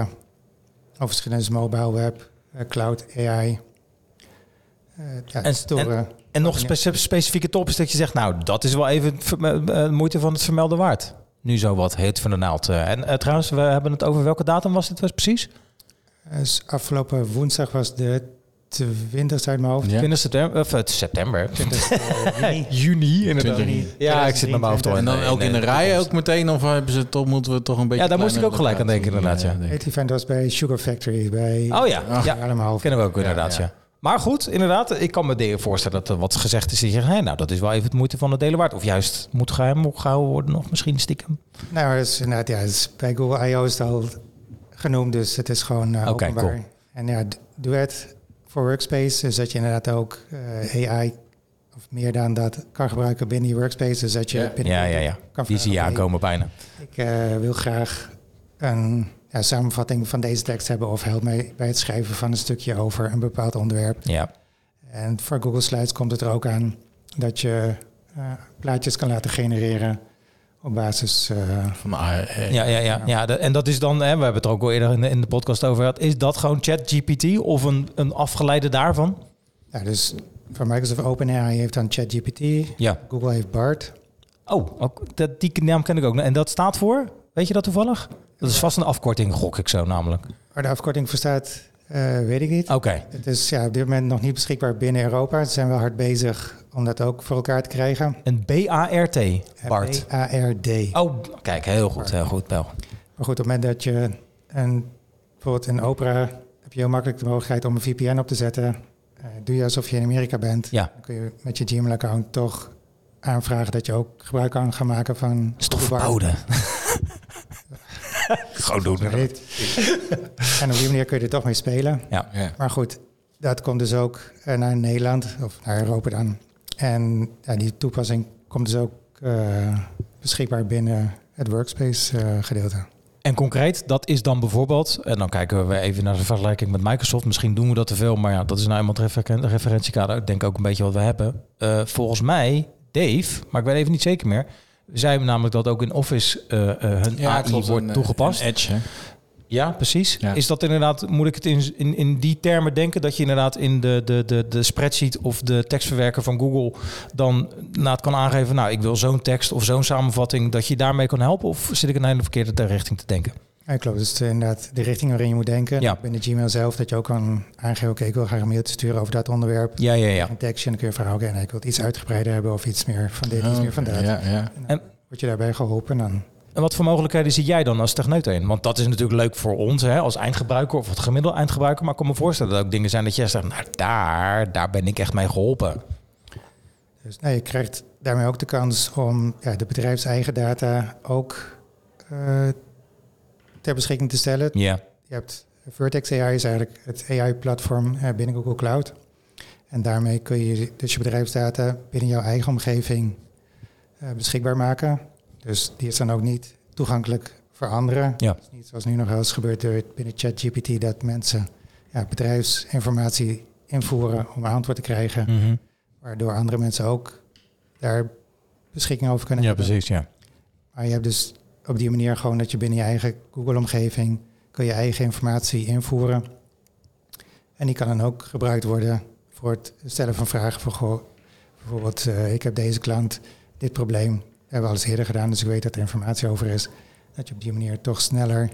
over verschillende mobile web, cloud, AI. eh ja, En- storen. En nog spe- specifieke topics dat je zegt, nou, dat is wel even verme- eh, moeite van het vermelden waard. Nu zo wat heet van de naald. eh. En eh, trouwens, we hebben het over welke datum was dit was precies? Dus afgelopen woensdag was de 20 uit mijn hoofd. Ja. 20 september, of, eh, september. 20 (laughs) juni. Juni inderdaad. 20 juni. Ja, ik zit met mijn hoofd al En dan in- ook in de rij ook meteen? Of hebben ze toch, moeten we toch een beetje... Ja, daar moest ik ook gelijk aan denken, inderdaad, ja. Het event was bij Sugar Factory. Bij Oh ja, Ach, ja. allemaal. Kennen we ook inderdaad, ja. ja. Maar goed, inderdaad, ik kan me dingen voorstellen dat er wat gezegd is. Die zeggen, hé, nou, dat is wel even het moeite van het delen waard. Of juist moet geheim opgehouden worden nog misschien stiekem. Nou, dat is inderdaad, ja, het is bij Google I.O. is het al genoemd, dus het is gewoon eh, Oké, openbaar. cool. En ja, Duet voor Workspace, dus dat je inderdaad ook eh, AI, of meer dan dat, kan gebruiken binnen je Workspace. Dus dat je Ja. binnen Ja, ja, ja. kan Die zie je aankomen bijna. Ik eh, wil graag een ja, samenvatting van deze tekst hebben of help mij bij het schrijven van een stukje over een bepaald onderwerp. Ja. En voor Google Slides komt het er ook aan dat je eh, plaatjes kan laten genereren op basis uh, van ah, eh, Ja, ja, ja. ja de, en dat is dan, hè, we hebben het er ook al eerder in de, in de podcast over gehad. Is dat gewoon ChatGPT of een, een afgeleide daarvan? Ja, dus voor Microsoft OpenAI heeft dan ChatGPT. Ja. Google heeft BART. Oh, ook, dat, die naam ken ik ook. En dat staat voor? Weet je dat toevallig? Dat is vast een afkorting, gok ik zo namelijk. Waar de afkorting voor staat, uh, weet ik niet. Oké. Het is ja, op dit moment nog niet beschikbaar binnen Europa. Ze zijn wel hard bezig om dat ook voor elkaar te krijgen. Een B-A-R-T, BART. B-A-R-D. Oh, kijk, heel goed, heel goed, Bel. Maar goed, op het moment dat je een, bijvoorbeeld in Opera heb je heel makkelijk de mogelijkheid om een VPN op te zetten. Uh, doe je alsof je in Amerika bent. Ja. Dan kun je met je Gmail-account toch aanvragen dat je ook gebruik kan gaan maken van. is toch verboden? (laughs) Gewoon doen. en op die manier kun je er toch mee spelen. Ja. ja. Maar goed, dat komt dus ook uh, naar Nederland of naar Europa dan. En ja, die toepassing komt dus ook uh, beschikbaar binnen het workspace uh, gedeelte. En concreet, dat is dan bijvoorbeeld, en dan kijken we even naar de vergelijking met Microsoft. Misschien doen we dat te veel, maar ja, dat is nou eenmaal het refer referentiekader. Ik denk ook een beetje wat we hebben. Uh, volgens mij, Dave, maar ik weet even niet zeker meer, zei namelijk dat ook in Office uh, uh, hun ja, AI wordt een, toegepast. Een edge, hè? Ja, precies. Ja. Is dat inderdaad, moet ik het in, in, in die termen denken, dat je inderdaad in de, de, de, de spreadsheet of de tekstverwerker van Google dan nou, het kan aangeven, nou, ik wil zo'n tekst of zo'n samenvatting, dat je daarmee kan helpen? Of zit ik in een hele verkeerde richting te denken? Ja, klopt. Dus inderdaad de richting waarin je moet denken. Ja. Binnen Gmail zelf, dat je ook kan aangeven, oké, ik wil graag een mailtje sturen over dat onderwerp. Ja, ja, ja. Een tekstje en dan kun je vragen, oké, okay, nee, ik wil het iets uitgebreider hebben of iets meer van dit, oh, iets meer van dat. Ja, ja. En word je daarbij geholpen dan. En wat voor mogelijkheden zie jij dan als techneut in? Want dat is natuurlijk leuk voor ons hè, als eindgebruiker of het gemiddelde eindgebruiker. Maar ik kan me voorstellen dat ook dingen zijn dat jij zegt, nou daar, daar ben ik echt mee geholpen. Dus nou, je krijgt daarmee ook de kans om ja, de bedrijfseigen data ook uh, ter beschikking te stellen. Ja. Je hebt Vertex AI is eigenlijk het AI-platform uh, binnen Google Cloud. En daarmee kun je dus je bedrijfsdata binnen jouw eigen omgeving uh, beschikbaar maken. Dus die is dan ook niet toegankelijk voor anderen. Ja. Het is niet zoals nu nog wel eens gebeurt binnen ChatGPT dat mensen ja, bedrijfsinformatie invoeren om een antwoord te krijgen. Mm -hmm. Waardoor andere mensen ook daar beschikking over kunnen ja, hebben. precies, ja. Maar je hebt dus op die manier gewoon dat je binnen je eigen Google-omgeving kun je eigen informatie invoeren. En die kan dan ook gebruikt worden voor het stellen van vragen goh, bijvoorbeeld eh, ik heb deze klant dit probleem, hebben we al eens eerder gedaan, dus ik weet dat er informatie over is. Dat je op die manier toch sneller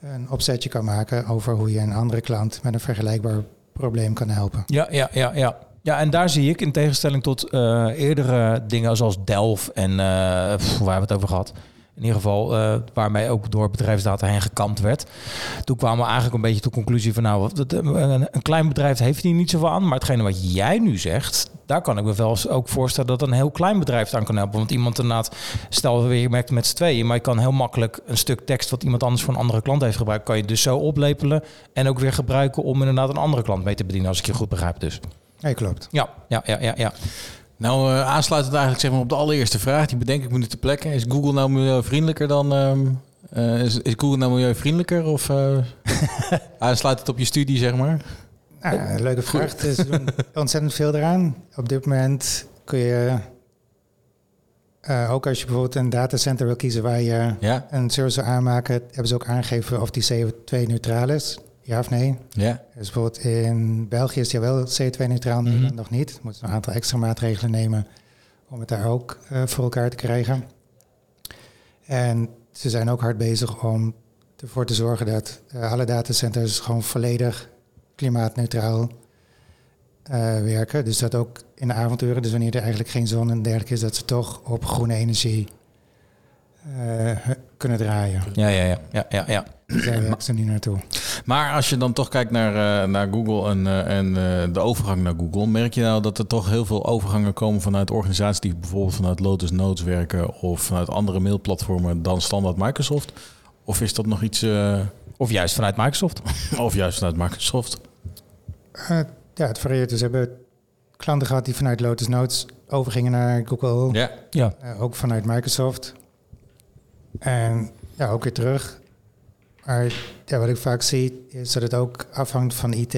een opzetje kan maken over hoe je een andere klant met een vergelijkbaar probleem kan helpen. Ja, ja, ja, ja. Ja, en daar zie ik in tegenstelling tot eh, eerdere dingen zoals Delft en pff, waar we het over gehad. In ieder geval, eh, waarmee ook door bedrijfsdata heen gekampt werd. Toen kwamen we eigenlijk een beetje tot de conclusie van... nou, wat- een, klein bedrijf heeft hier niet zoveel aan. Maar hetgene wat jij nu zegt... daar kan ik me wel eens ook voorstellen dat een heel klein bedrijf het aan kan helpen. Want iemand inderdaad, stel je merkt met z'n tweeën... maar je kan heel makkelijk een stuk tekst... wat iemand anders voor een andere klant heeft gebruikt... kan je dus zo oplepelen en ook weer gebruiken... om inderdaad een andere klant mee te bedienen... als ik je goed begrijp dus. Nee, klopt. Ja, ja, ja, ja. ja. Nou, eh, aansluitend eigenlijk zeg maar op de allereerste vraag, die bedenk ik me nu te plekken. Is Google nou milieuvriendelijker dan... ehm, eh, is, is Google nou milieuvriendelijker of uh, (laughs) aansluitend op je studie, zeg maar? Nou, leuke vraag. Ze doen (laughs) ontzettend veel eraan. Op dit moment kun je, ook als je bijvoorbeeld een datacenter wil kiezen waar je Ja? een service wil aanmaken, hebben ze ook aangegeven of die CO2-neutraal is. Ja of nee? Ja? Dus bijvoorbeeld in België is die wel CO2-neutraal, in Nederland nog niet. Moeten ze een aantal extra maatregelen nemen om het daar ook eh, voor elkaar te krijgen. En ze zijn ook hard bezig om ervoor te zorgen dat eh, alle datacenters gewoon volledig klimaatneutraal eh, werken. Dus dat ook in de avonturen, dus wanneer er eigenlijk geen zon en dergelijke is, dat ze toch op groene energie kunnen draaien. Ja, ja, ja, ja, ja, ja. Daar werken ze nu naartoe. Maar als je dan toch kijkt naar, eh, naar Google en, eh, en eh, de overgang naar Google, merk je nou dat er toch heel veel overgangen komen vanuit organisaties die bijvoorbeeld vanuit Lotus Notes werken of vanuit andere mailplatformen dan standaard Microsoft? Of is dat nog iets, eh, Of juist vanuit Microsoft. (laughs) of juist vanuit Microsoft? Eh, ja, het varieert. Dus we hebben klanten gehad die vanuit Lotus Notes overgingen naar Google. Ja. Ja, ook vanuit Microsoft. En ja, ook weer terug. Maar ja, wat ik vaak zie, is dat het ook afhangt van IT.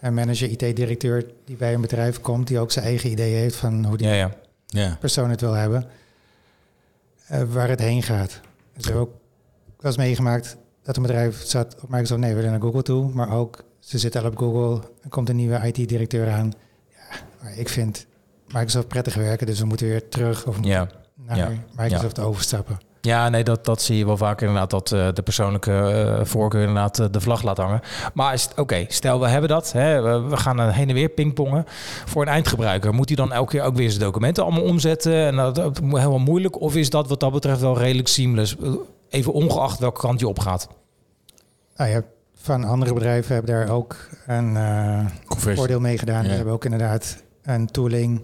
Een manager, IT-directeur die bij een bedrijf komt, die ook zijn eigen idee heeft van hoe die ja, ja. Ja. persoon het wil hebben. eh, waar het heen gaat. Dus ook wel eens meegemaakt dat een bedrijf zat op Microsoft, nee, we willen naar Google toe. Maar ook, ze zitten al op Google, er komt een nieuwe IT-directeur aan. Ja, ik vind Microsoft prettig werken, dus we moeten weer terug of ja. naar. Microsoft overstappen. Ja, nee, dat, dat zie je wel vaker inderdaad, dat eh, de persoonlijke eh, voorkeur inderdaad eh, de vlag laat hangen. Maar oké, stel we hebben dat, hè, we, we gaan heen en weer pingpongen. Voor een eindgebruiker, moet hij dan elke keer ook weer zijn documenten allemaal omzetten? En dat, dat is helemaal moeilijk? Of is dat wat dat betreft wel redelijk seamless? Even ongeacht welke kant je opgaat. Nou ja, van andere bedrijven hebben daar ook een eh, voordeel mee gedaan. Ja. Die hebben ook inderdaad een tooling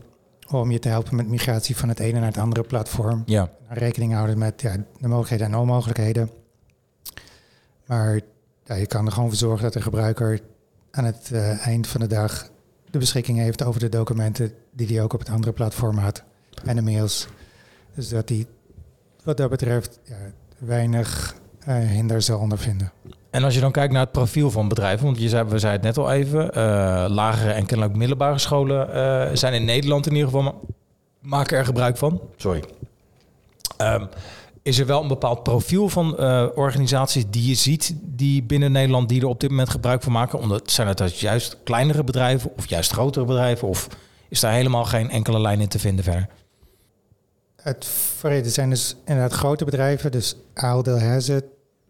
om je te helpen met migratie van het ene naar het andere platform. Ja, rekening houden met ja, de mogelijkheden en onmogelijkheden. Maar ja, je kan er gewoon voor zorgen dat de gebruiker aan het eh, eind van de dag de beschikking heeft over de documenten die hij ook op het andere platform had en de mails. Dus dat hij wat dat betreft ja, weinig eh, hinder zal ondervinden. En als je dan kijkt naar het profiel van bedrijven, want je zei, we zeiden het net al even, eh, lagere en kennelijk ook middelbare scholen eh, zijn in Nederland in ieder geval, ma- maken er gebruik van. Sorry. Ehm, is er wel een bepaald profiel van eh, organisaties die je ziet die binnen Nederland die er op dit moment gebruik van maken? Omdat zijn het dus juist kleinere bedrijven of juist grotere bedrijven? Of is daar helemaal geen enkele lijn in te vinden verder? Het verreden zijn dus inderdaad grote bedrijven. Dus Aal Delhaize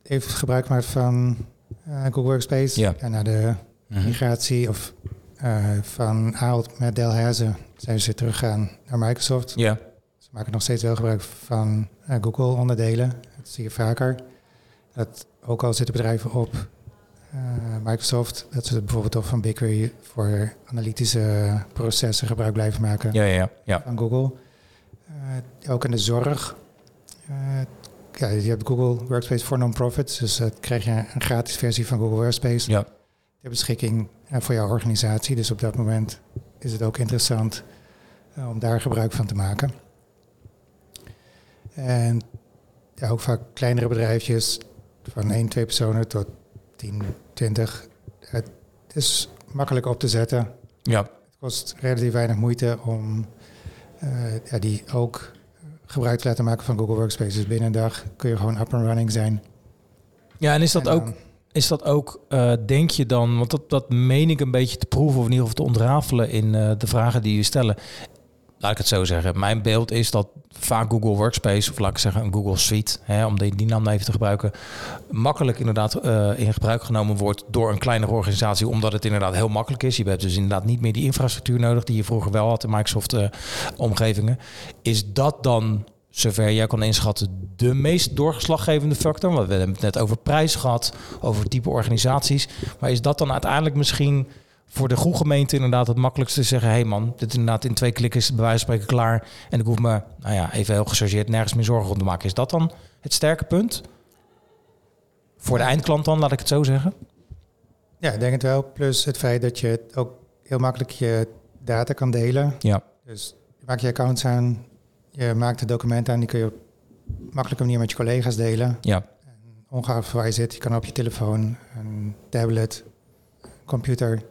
heeft gebruik gemaakt van eh, Google Workspace. Ja. En na de Mhm. migratie of eh, van Aal met Delhaize zijn ze teruggegaan naar Microsoft. Ja. Ze maken nog steeds wel gebruik van eh, Google onderdelen. Dat zie je vaker. Dat ook al zitten bedrijven op Microsoft, dat ze bijvoorbeeld toch van BigQuery voor analytische processen gebruik blijven maken Ja, ja, ja. ja. van Google. Ook in de zorg. Eh, ja, je hebt Google Workspace voor non-profits. Dus dan krijg je een gratis versie van Google Workspace ja. ter beschikking eh, voor jouw organisatie. Dus op dat moment is het ook interessant eh, om daar gebruik van te maken. En ja, ook vaak kleinere bedrijfjes van 1, 2 personen tot 10, 20. Het is makkelijk op te zetten. ja. Het kost relatief weinig moeite om eh, ja, die ook gebruik te laten maken van Google Workspace. Dus binnen een dag kun je gewoon up and running zijn. Ja, en is dat En ook dan- is dat ook, eh, denk je dan, want dat, dat meen ik een beetje te proeven of in ieder geval te ontrafelen in eh, de vragen die je stellen. Laat ik het zo zeggen. Mijn beeld is dat vaak Google Workspace, of laat ik zeggen een Google Suite, hè, om die, die naam even te gebruiken, makkelijk inderdaad eh, in gebruik genomen wordt door een kleinere organisatie, omdat het inderdaad heel makkelijk is. Je hebt dus inderdaad niet meer die infrastructuur nodig die je vroeger wel had in Microsoft-omgevingen. is dat dan zover jij kan inschatten, de meest doorgeslaggevende factor? Want we hebben het net over prijs gehad, over type organisaties. Maar is dat dan uiteindelijk misschien voor de goede gemeente inderdaad het makkelijkste te zeggen... hé hey man, dit is inderdaad in twee klikken is bij wijze van spreken klaar... en ik hoef me, nou ja, even heel gechargeerd, nergens meer zorgen om te maken. Is dat dan het sterke punt? Voor de eindklant dan, laat ik het zo zeggen? Ja, ik denk het wel. Plus het feit dat je ook heel makkelijk je data kan delen. Ja, Dus je maakt je accounts aan, je maakt de documenten aan, die kun je op makkelijke manier met je collega's delen. ja, Ongeacht waar je zit, je kan op je telefoon, een tablet, computer,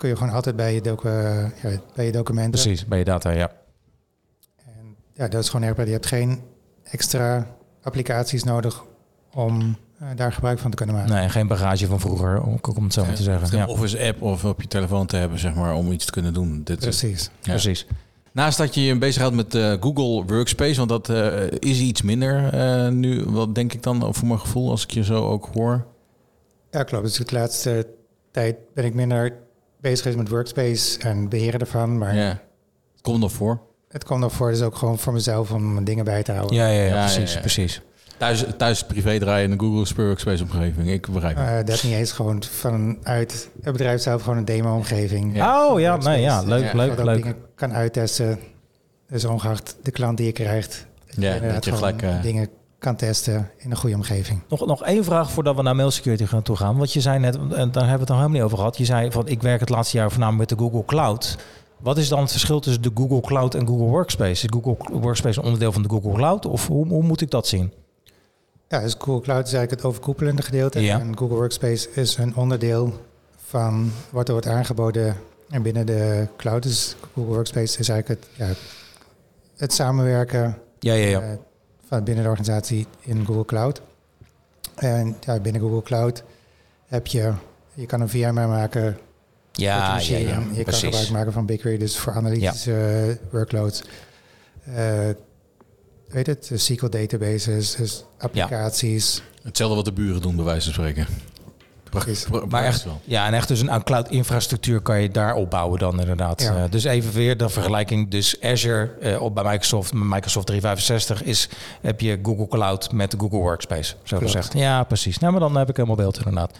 kun je gewoon altijd bij je, docu ja, bij je documenten. precies, bij je data, ja. En ja, dat is gewoon erg. Je hebt geen extra applicaties nodig om eh, daar gebruik van te kunnen maken. Nee, geen bagage van vroeger, om, om het zo maar te zeggen. Ja, Office app of op je telefoon te hebben, zeg maar, om iets te kunnen doen. Dit Precies. Ja. precies. Naast dat je je bezighoudt met eh, Google Workspace, want dat eh, is iets minder eh, nu, wat denk ik dan voor mijn gevoel, als ik je zo ook hoor. Ja, klopt. Dus de laatste tijd ben ik minder bezig geweest met workspace en beheren ervan. Maar Ja. Het komt nog voor. het komt nog voor, dus ook gewoon voor mezelf om mijn dingen bij te houden. Ja, ja, ja, Ja, precies, ja, ja. precies. Thuis, thuis privé draaien in de Google Workspace omgeving. Ik begrijp het. Eh, dat niet eens gewoon vanuit het bedrijf zelf gewoon een demo-omgeving. Ja. Oh ja, nee, ja, leuk, Ja, leuk, leuk. dingen kan uittesten. Dus ongeacht de klant die je krijgt. Dat je Ja, dat je gewoon gelijk, eh, dingen kan testen in een goede omgeving. Nog, nog één vraag voordat we naar mail security gaan toegaan. Want je zei net, en daar hebben we het nog helemaal niet over gehad. Je zei van ik werk het laatste jaar voornamelijk met de Google Cloud. Wat is dan het verschil tussen de Google Cloud en Google Workspace? Is Google Workspace een onderdeel van de Google Cloud? Of hoe, hoe moet ik dat zien? Ja, dus Google Cloud is eigenlijk het overkoepelende gedeelte. Ja. En Google Workspace is een onderdeel van wat er wordt aangeboden en binnen de cloud. Dus Google Workspace is eigenlijk het, ja, het samenwerken Ja, ja, ja. Van binnen de organisatie in Google Cloud. En ja, binnen Google Cloud heb je, je kan een VMware maken Ja, ja, Je kan gebruik maken van BigQuery, dus voor analytische eh, workloads. Eh, weet het, de SQL databases, dus applicaties. Hetzelfde wat de buren doen, bij wijze van spreken. Precies. Maar echt, wel. ja, en echt dus een cloud infrastructuur kan je daar opbouwen dan inderdaad. Ja. Eh, dus even weer de vergelijking. Dus Azure eh, op bij Microsoft, Microsoft 365 is, heb je Google Cloud met Google Workspace, zo gezegd. Ja, precies. Nou, maar dan heb ik helemaal beeld inderdaad.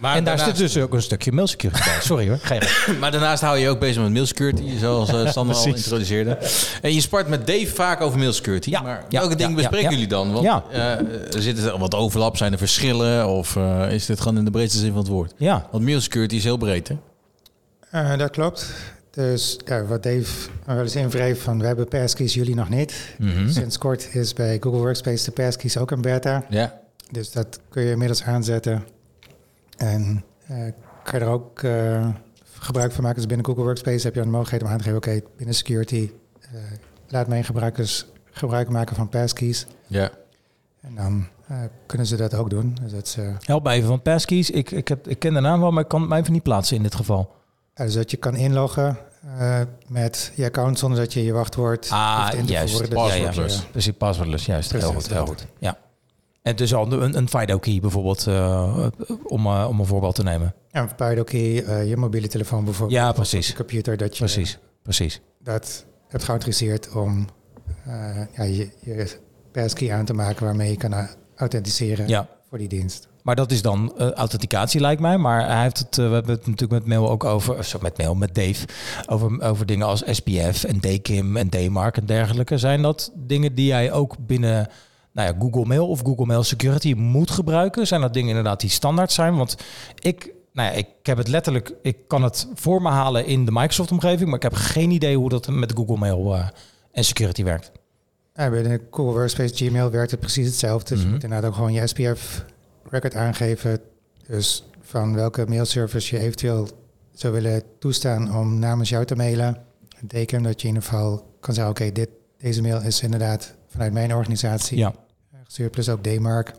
Maar en daar daarnaast- zit dus ook een stukje mail security bij. Sorry hoor, ga je gang. (laughs) Maar daarnaast hou je je ook bezig met mail security, zoals eh Sander al introduceerde. En je spart met Dave vaak over mail security. Ja, maar ja, welke dingen ja, bespreken ja, jullie dan? Want Ja. eh, er zitten wat overlap, zijn er verschillen? Of eh, is dit gewoon in de breedste zin van het woord? Ja, Want mail security is heel breed, hè? Eh, dat klopt. Dus ja, wat Dave wel eens invreef van we hebben passkeys, jullie nog niet. Mhm. Sinds kort is bij Google Workspace de passkeys ook een beta. Ja. Dus dat kun je inmiddels aanzetten. En eh, kan je er ook eh, gebruik van maken. Dus binnen Google Workspace heb je een mogelijkheid om aan te geven... oké, binnen security eh, laat mijn gebruikers gebruik maken van passkeys. Ja. En dan eh, kunnen ze dat ook doen. Dus dat, eh, help me even, want passkeys, ik, ik, heb, ik ken de naam wel, maar ik kan het mij even niet plaatsen in dit geval. dus dat je kan inloggen eh, met je account zonder dat je je wachtwoord hoeft in te juist. voeren. Ja, Dus ja, je- passwordless. Precies, passwordless, juist. heel Precies, goed, heel goed. Ja. En dus al een, een FIDO-key bijvoorbeeld, eh, om, eh, om een voorbeeld te nemen. Ja, een PidoKey, eh je mobiele telefoon bijvoorbeeld. Ja, precies. Je computer, dat je Precies, precies. dat hebt geautoriseerd om ja, je, je passkey aan te maken waarmee je kan authenticeren Ja. voor die dienst. Maar dat is dan authenticatie lijkt mij. Maar hij heeft het, we hebben het natuurlijk met mail ook over, of zo, met mail, met Dave, over, over dingen als SPF en DKIM en DMARC en dergelijke. Zijn dat dingen die jij ook binnen nou ja, Google Mail of Google Mail Security moet gebruiken? Zijn dat dingen inderdaad die standaard zijn? Want ik, nou ja, ik heb het letterlijk, ik kan het voor me halen in de Microsoft omgeving, maar ik heb geen idee hoe dat met Google Mail eh, en security werkt. Ja, bij de Google Workspace Gmail werkt het precies hetzelfde. Dus Mhm. je moet inderdaad ook gewoon je SPF-record aangeven. Dus van welke mailservice je eventueel zou willen toestaan om namens jou te mailen. Teken dat je in ieder geval kan zeggen, oké, dit deze mail is inderdaad vanuit mijn organisatie Ja, gestuurd. Plus ook DMARC.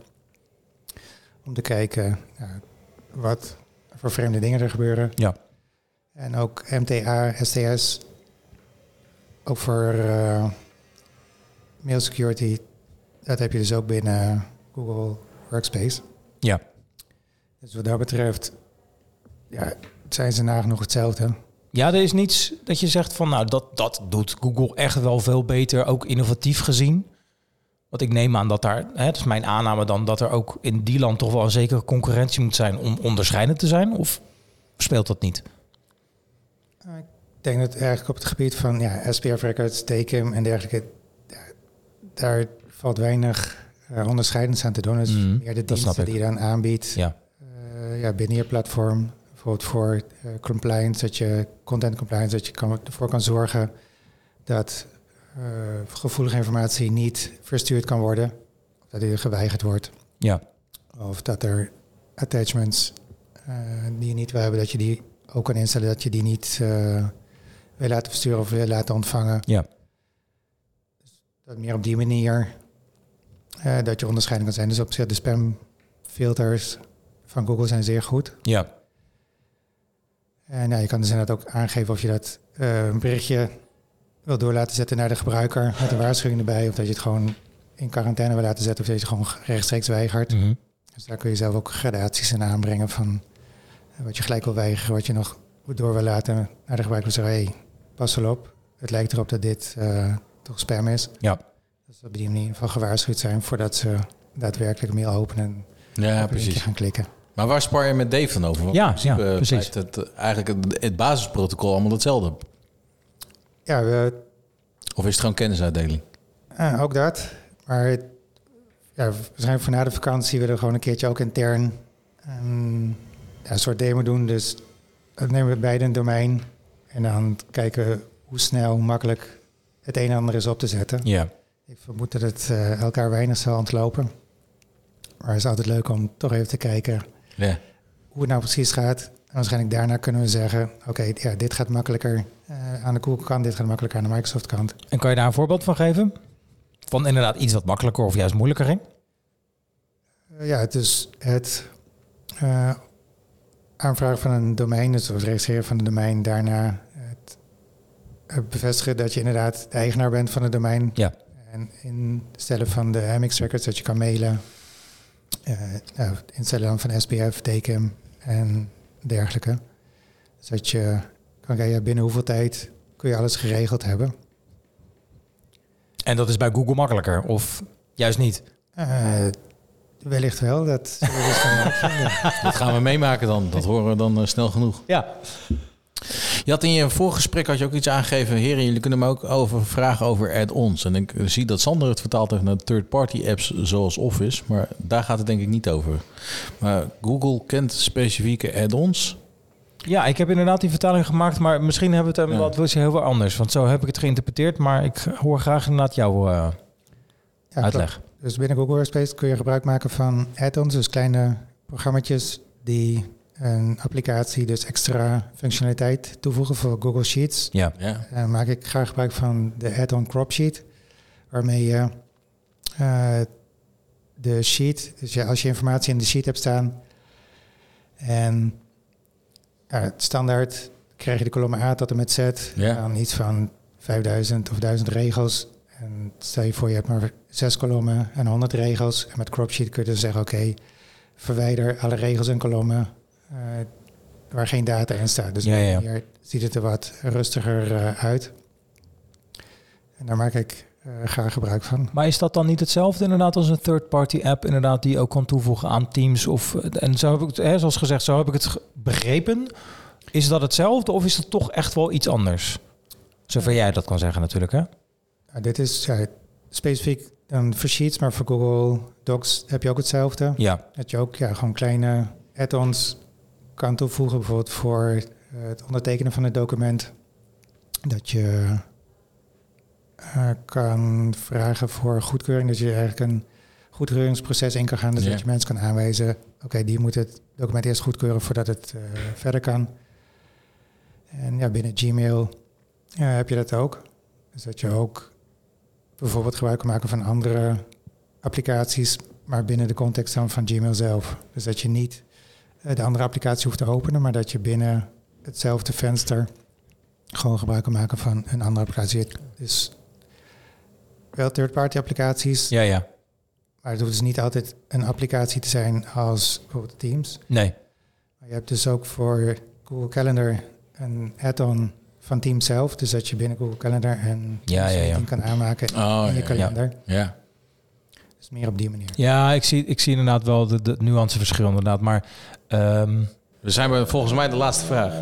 Om te kijken, ja, wat voor vreemde dingen er gebeuren. Ja. En ook MTA, STS, ook voor eh, mail security, dat heb je dus ook binnen Google Workspace. Ja. Dus wat dat betreft ja, zijn ze nagenoeg hetzelfde. Ja, er is niets dat je zegt van, nou, dat, dat doet Google echt wel veel beter, ook innovatief gezien. Want ik neem aan dat daar, hè, het is mijn aanname dan, dat er ook in die land toch wel een zekere concurrentie moet zijn om onderscheidend te zijn. Of speelt dat niet? Ik denk dat eigenlijk op het gebied van ja, SPF records, TKIM en dergelijke, daar, daar valt weinig eh, onderscheidends aan te doen. Mhm, meer de dat diensten die je dan aanbiedt. Ja. Eh, ja, binnen je platform. Bijvoorbeeld voor eh, compliance, dat je content compliance, dat je kan, ervoor kan zorgen dat eh, gevoelige informatie niet verstuurd kan worden. Of dat die geweigerd wordt. Ja. Of dat er attachments eh, die je niet wil hebben, dat je die ook kan instellen dat je die niet eh, wil laten versturen of wil laten ontvangen. Ja. Dat meer op die manier dat je onderscheiding kan zijn. Dus op zich de spamfilters van Google zijn zeer goed. Ja. En ja, je kan dus inderdaad ook aangeven of je dat een berichtje wil door laten zetten naar de gebruiker met een waarschuwing erbij. Of dat je het gewoon in quarantaine wil laten zetten of dat je het gewoon rechtstreeks weigert. Mhm. Dus daar kun je zelf ook gradaties in aanbrengen van eh, wat je gelijk wil weigeren, wat je nog door wil laten naar de gebruiker. Zeggen, hey, pas wel op, het lijkt erop dat dit eh, toch spam is. Ja. Dus dat die manier van gewaarschuwd zijn voordat ze daadwerkelijk een mail openen en Ja, precies. gaan klikken. Maar waar spar je met Dave dan over? Want Ja, in principe ja, precies. Het, eigenlijk het, het basisprotocol allemaal hetzelfde. Ja, we, Of is het gewoon kennisuitdeling? ook dat. Maar het- ja, waarschijnlijk voor na de vakantie willen we gewoon een keertje ook intern een, ja, een soort demo doen. Dus dan nemen we beide een domein en dan kijken hoe snel, hoe makkelijk het een en ander is op te zetten. Ja. Ik vermoed dat het eh, elkaar weinig zal ontlopen. Maar het is altijd leuk om toch even te kijken Ja. hoe het nou precies gaat. En waarschijnlijk daarna kunnen we zeggen, oké, ja, dit gaat makkelijker eh, aan de Google kant, dit gaat makkelijker aan de Microsoft kant. En kan je daar een voorbeeld van geven? Van inderdaad iets wat makkelijker of juist moeilijker ging? Eh, ja, het is het eh, aanvragen van een domein, dus het registreren van een domein, daarna het bevestigen dat je inderdaad de eigenaar bent van het domein. Ja. En instellen van de MX records dat je kan mailen. Nou, instellen dan van SPF, DKIM en dergelijke. Dus dat je kan kijken, ja, binnen hoeveel tijd kun je alles geregeld hebben. En dat is bij Google makkelijker of juist niet? Eh, wellicht wel, dat dus. (laughs) Dat gaan we meemaken dan. Dat horen we dan eh, snel genoeg. Ja. Je had in je voorgesprek had je ook iets aangegeven. Heren, jullie kunnen me ook over vragen over add-ons. En ik zie dat Sander het vertaald heeft naar third-party apps zoals Office. Maar daar gaat het denk ik niet over. Maar Google kent specifieke add-ons. Ja, ik heb inderdaad die vertaling gemaakt, maar misschien hebben we het Ja. wat heel veel anders. Want zo heb ik het geïnterpreteerd, maar ik hoor graag inderdaad jouw eh, Ja, uitleg. klopt. Dus binnen Google Workspace kun je gebruik maken van add-ons, dus kleine programma's die een applicatie, dus extra functionaliteit toevoegen voor Google Sheets. Ja. Ja. Dan maak ik graag gebruik van de add-on crop sheet, waarmee je eh, de sheet, dus ja, als je informatie in de sheet hebt staan en ja, standaard krijg je de kolommen A tot en met Z, Ja. dan iets van 5000 of 1000 regels. En stel je voor je hebt maar zes kolommen en 100 regels. En met crop sheet kun je dus zeggen, oké, verwijder alle regels en kolommen eh, waar geen data in staat. Dus Ja, ja, ja. hier ziet het er wat rustiger eh, uit. En daar maak ik graag gebruik van. Maar is dat dan niet hetzelfde inderdaad als een third-party app inderdaad die je ook kan toevoegen aan Teams? Of, en zo heb ik het, hè, zoals gezegd, zo heb ik het begrepen. Is dat hetzelfde of is dat toch echt wel iets anders? Zover jij dat kan zeggen natuurlijk, hè? Nou, dit is ja, specifiek dan voor Sheets, maar voor Google Docs heb je ook hetzelfde. Ja. Dat je ook ja, gewoon kleine add-ons kan toevoegen, bijvoorbeeld voor eh, het ondertekenen van het document. Dat je eh, kan vragen voor goedkeuring, dat je eigenlijk een goedkeuringsproces in kan gaan. Dus dat je mensen kan aanwijzen, oké, die moet het document eerst goedkeuren voordat het eh, verder kan. En ja, binnen Gmail ja, heb je dat ook. Dus dat je ook bijvoorbeeld gebruik kan maken van andere applicaties, maar binnen de context dan van Gmail zelf. Dus dat je niet eh, de andere applicatie hoeft te openen, maar dat je binnen hetzelfde venster gewoon gebruik kan maken van een andere applicatie. Dus wel third-party applicaties, Ja, ja. maar het hoeft dus niet altijd een applicatie te zijn als bijvoorbeeld Teams. Nee. Maar je hebt dus ook voor Google Calendar een add-on van Teams zelf. Dus dat je binnen Google Calendar een Ja, ja, ja. meeting kan aanmaken Oh, in je ja, kalender. Ja. Dus meer op die manier. Ja, ik zie, ik zie inderdaad wel de, de nuanceverschil inderdaad. Maar ehm, We zijn bij volgens mij de laatste vraag.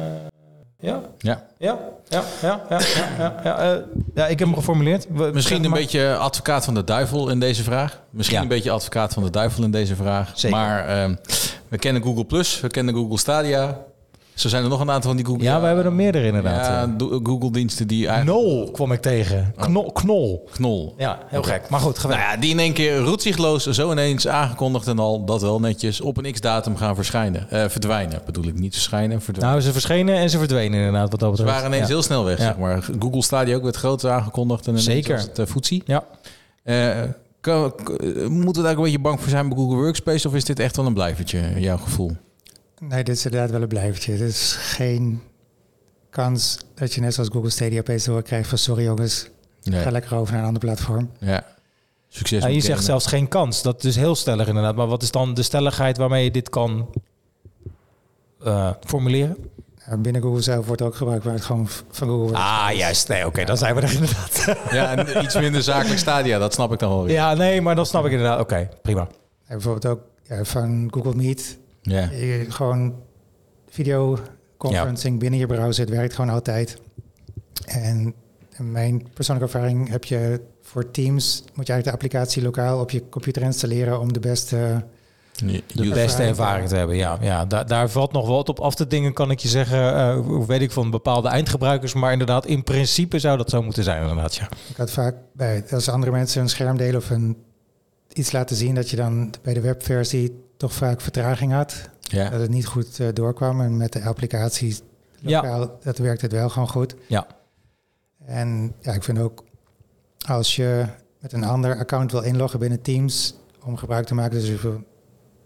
ja, Ja. ja, ja, ja, ja, ja, ja, ja, eh, ja, ik heb hem geformuleerd. We- Misschien een maar. beetje advocaat van de duivel in deze vraag. Misschien Ja. een beetje advocaat van de duivel in deze vraag. Zeker. Maar ehm, we kennen Google Plus, we kennen Google Stadia. Zo zijn er nog een aantal van die Google. Ja, we hebben er meerdere inderdaad. Ja, eh. Google-diensten die eigenlijk. Knol kwam ik tegen. Knol. knol. Knol. Ja, heel gek. Maar goed, Nou geweldig. ja, die in één keer roetzichtloos zo ineens aangekondigd en al dat wel netjes op een x-datum gaan verschijnen. Eh, verdwijnen bedoel ik, niet verschijnen, verdwijnen. Nou, ze verschenen en ze verdwenen inderdaad wat dat Ze betreft. waren ineens ja. heel snel weg, Ja. zeg maar. Google Stadia ook werd groot aangekondigd en Zeker. was het uh. Ja. Eh, kan- k- moeten we daar ook een beetje bang voor zijn bij Google Workspace of is dit echt wel een blijvertje, jouw gevoel? Nee, dit is inderdaad wel een blijvertje. Het is geen kans dat je net zoals Google Stadia opeens te horen krijgt van sorry jongens, Nee. ga lekker over naar een ander platform. Ja. Succes. Met je zegt zelfs geen kans. Dat is heel stellig inderdaad. Maar wat is dan de stelligheid waarmee je dit kan eh, formuleren? Binnen Google zelf wordt ook gebruikt waar het gewoon van Google wordt. Ah, juist. Nee, oké, dan zijn we er inderdaad. (laughs) Ja, en iets minder zakelijk Stadia, dat snap ik dan wel weer. ja, nee, maar dan snap ik inderdaad. Oké, prima. En bijvoorbeeld ook ja, van Google Meet. Ja. Je, gewoon videoconferencing binnen je browser. Het werkt gewoon altijd. En in mijn persoonlijke ervaring heb je voor Teams... moet je eigenlijk de applicatie lokaal op je computer installeren... om de beste... De beste ervaring, te hebben, ja. ja daar, daar valt nog wat op af te dingen, kan ik je zeggen. eh, hoe weet ik van bepaalde eindgebruikers. Maar inderdaad, in principe zou dat zo moeten zijn, inderdaad, ja. Ik had vaak bij als andere mensen een scherm delen of een, iets laten zien... dat je dan bij de webversie toch vaak vertraging had. Ja. Dat het niet goed eh, doorkwam. En met de applicatie Ja. lokaal, dat werkt het wel gewoon goed. Ja. En ja, ik vind ook als je met een ander account wil inloggen binnen Teams om gebruik te maken, dus je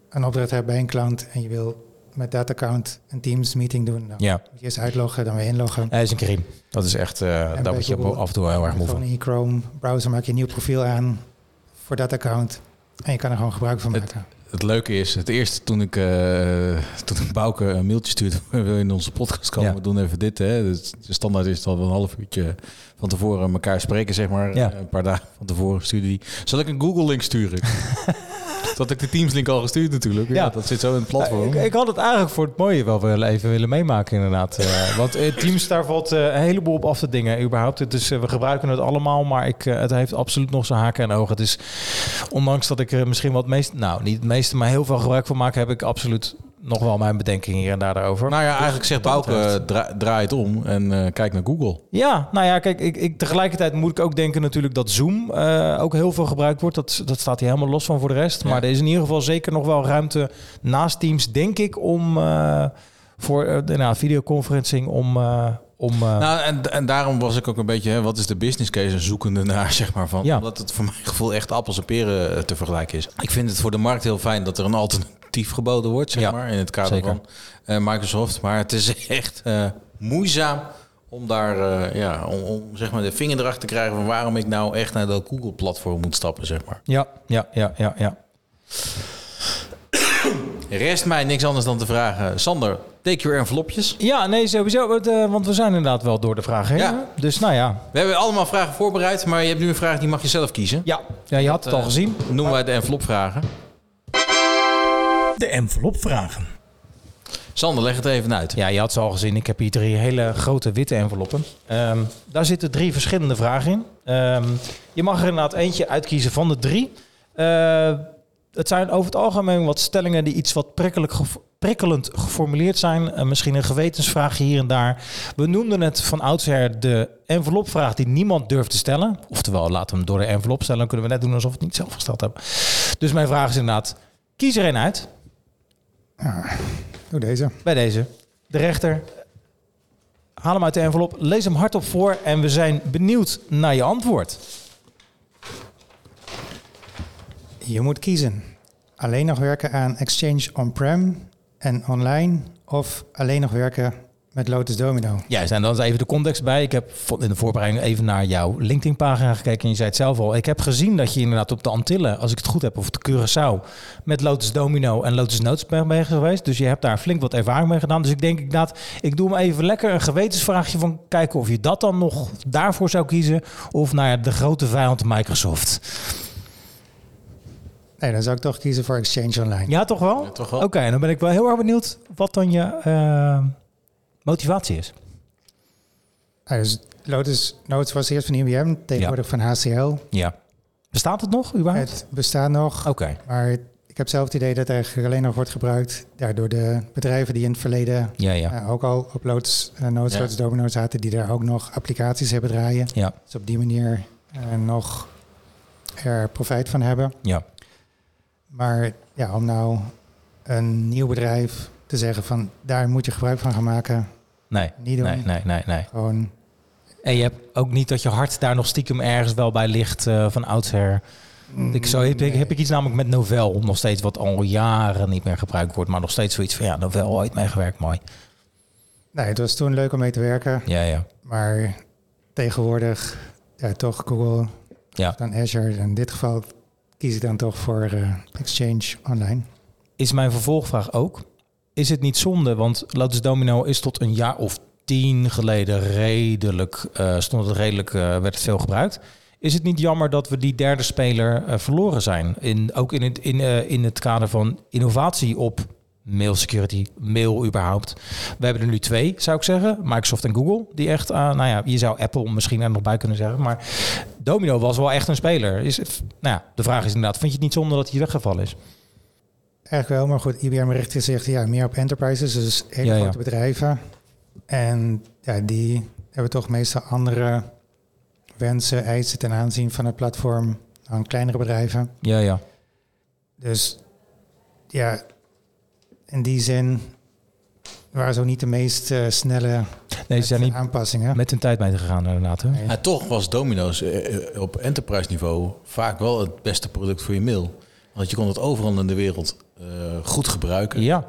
een opdracht hebt bij een klant en je wil met dat account een Teams meeting doen, dan Ja, moet je eerst uitloggen, dan weer inloggen. hij is een crime. Dat is echt, eh, daar word je Google- af en toe heel erg moe van. in je Chrome browser maak je een nieuw profiel aan voor dat account en je kan er gewoon gebruik van maken. Het leuke is, het eerste toen ik, eh toen ik Bouke een mailtje stuurde, (laughs) wil je in onze podcast komen, Ja. we doen even dit. Hè. Dus de standaard is het al een half uurtje van tevoren elkaar spreken, zeg maar. Ja. Eh, Een paar dagen van tevoren stuurde hij. Zal ik een Google link sturen? (laughs) (laughs) Had ik de Teams link al gestuurd natuurlijk. Ja. Ja. dat zit zo in het platform. Ik, ik had het eigenlijk voor het mooie wel wel even willen meemaken, inderdaad. Eh, (laughs) want eh, Teams, daar valt eh, een heleboel op af te dingen, überhaupt. Dus eh, we gebruiken het allemaal, maar ik, het heeft absoluut nog zijn haken en ogen. Het is, ondanks dat ik er misschien wat meest, nou niet het meeste, maar heel veel gebruik van maak, heb ik absoluut nog wel mijn bedenkingen hier en daar daarover. nou ja, eigenlijk zegt Bouke, draai het om en eh, kijk naar Google. Ja, nou ja, kijk, ik, ik, tegelijkertijd moet ik ook denken natuurlijk dat Zoom eh, ook heel veel gebruikt wordt. Dat, dat staat hier helemaal los van voor de rest. Ja. Maar er is in ieder geval zeker nog wel ruimte naast Teams, denk ik, om eh, voor nou, videoconferencing om... om Nou, en, en daarom was ik ook een beetje, hè, wat is de business case zoekende (laughs) naar, zeg maar, van. Ja. Omdat het voor mijn gevoel echt appels en peren te vergelijken is. Ik vind het voor de markt heel fijn dat er een alternatief geboden wordt, zeg Ja, maar, in het kader zeker. van eh, Microsoft. Maar het is (laughs) echt eh, moeizaam om daar, eh, ja, om, om zeg maar de vinger erachter te krijgen van waarom ik nou echt naar dat Google-platform moet stappen, zeg maar. ja, ja, ja, ja, ja. Rest mij niks anders dan te vragen, Sander, take your envelopjes. Ja, nee, sowieso. Want, we zijn inderdaad wel door de vragen heen. Ja. Dus nou ja. We hebben allemaal vragen voorbereid, maar je hebt nu een vraag die mag je zelf kiezen. Ja, ja je had het al gezien. Noemen wij de envelopvragen. De envelopvragen. Sander, leg het even uit. Ja, je had ze al gezien. Ik heb hier drie hele grote witte enveloppen. Ehm, daar zitten drie verschillende vragen in. Ehm, je mag er inderdaad eentje uitkiezen van de drie. Eh, het zijn over het algemeen wat stellingen die iets wat prikkelijk prikkelend geformuleerd zijn. Eh, misschien een gewetensvraagje hier en daar. We noemden het van oudsher de envelopvraag die niemand durft te stellen. Oftewel, laten we hem door de envelop stellen. Dan kunnen we net doen alsof we het niet zelf gesteld hebben. Dus mijn vraag is inderdaad, kies er een uit. Doe deze. Bij deze. De rechter. Haal hem uit de envelop. Lees hem hardop voor. En we zijn benieuwd naar je antwoord. Je moet kiezen. Alleen nog werken aan Exchange on-prem en online of alleen nog werken met Lotus Domino? Juist, en dan is even de context bij. Ik heb in de voorbereiding even naar jouw LinkedIn-pagina gekeken. En je zei het zelf al. Ik heb gezien dat je inderdaad op de Antillen, als ik het goed heb, of de Curaçao, met Lotus Domino en Lotus Notes bent ben geweest. Dus je hebt daar flink wat ervaring mee gedaan. Dus ik denk inderdaad, ik doe hem even lekker een gewetensvraagje van kijken of je dat dan nog daarvoor zou kiezen. Of nou ja, de grote vijand Microsoft. Nee, dan zou ik toch kiezen voor Exchange Online. Ja, toch wel? Ja, toch wel. Oké, dan ben ik wel heel erg benieuwd wat dan je eh, motivatie is. Dus Lotus Notes was eerst van IBM, tegenwoordig van HCL. Ja. Bestaat het nog überhaupt? Het bestaat nog, Oké. maar ik heb zelf het idee dat eigenlijk alleen nog wordt gebruikt ja, door de bedrijven die in het verleden Ja, ja. eh, ook al op Lotus, eh, Notes, Ja. Lotus Domino zaten, die daar ook nog applicaties hebben draaien. Ja, Dus op die manier eh, nog er profijt van hebben. ja. Maar ja, om nou een nieuw bedrijf te zeggen van daar moet je gebruik van gaan maken, Nee, niet doen. nee, nee, nee, nee. Gewoon, En je hebt ook niet dat je hart daar nog stiekem ergens wel bij ligt eh, van oudsher. Ik zo, heb, ik- heb ik iets namelijk met Novell nog steeds wat al jaren niet meer gebruikt wordt, maar nog steeds zoiets van ja, Novell ooit meegewerkt, mooi. nee, het was toen leuk om mee te werken, Ja, ja. maar tegenwoordig ja, toch Google, Ja. dan Azure. In dit geval kies ik dan toch voor eh, Exchange Online. Is mijn vervolgvraag ook, is het niet zonde, want Lotus Domino is tot een jaar of tien geleden redelijk, eh, stond het redelijk, eh, werd het veel gebruikt. Is het niet jammer dat we die derde speler eh, verloren zijn? In, ook in het, in, in het kader van innovatie op mail security, mail überhaupt. We hebben er nu twee, zou ik zeggen. Microsoft en Google, die echt, nou ja, je zou Apple misschien er nog bij kunnen zeggen. Maar Domino was wel echt een speler. Is, nou ja, de vraag is inderdaad, vind je het niet zonde dat hij weggevallen is? Eigenlijk wel, maar goed, IBM richt zich ja, meer op enterprises, dus hele Ja, ja. grote bedrijven. En ja, die hebben toch meestal andere wensen, eisen ten aanzien van het platform dan kleinere bedrijven. Ja, ja. Dus ja, in die zin waren ze ook niet de meest eh, snelle Nee, ze zijn niet aanpassingen. met hun tijd mee gegaan inderdaad. Hè? Nee. Maar toch was Domino's eh, eh, op enterprise niveau vaak wel het beste product voor je mail. Want je kon het overal in de wereld goed gebruiken. Ja,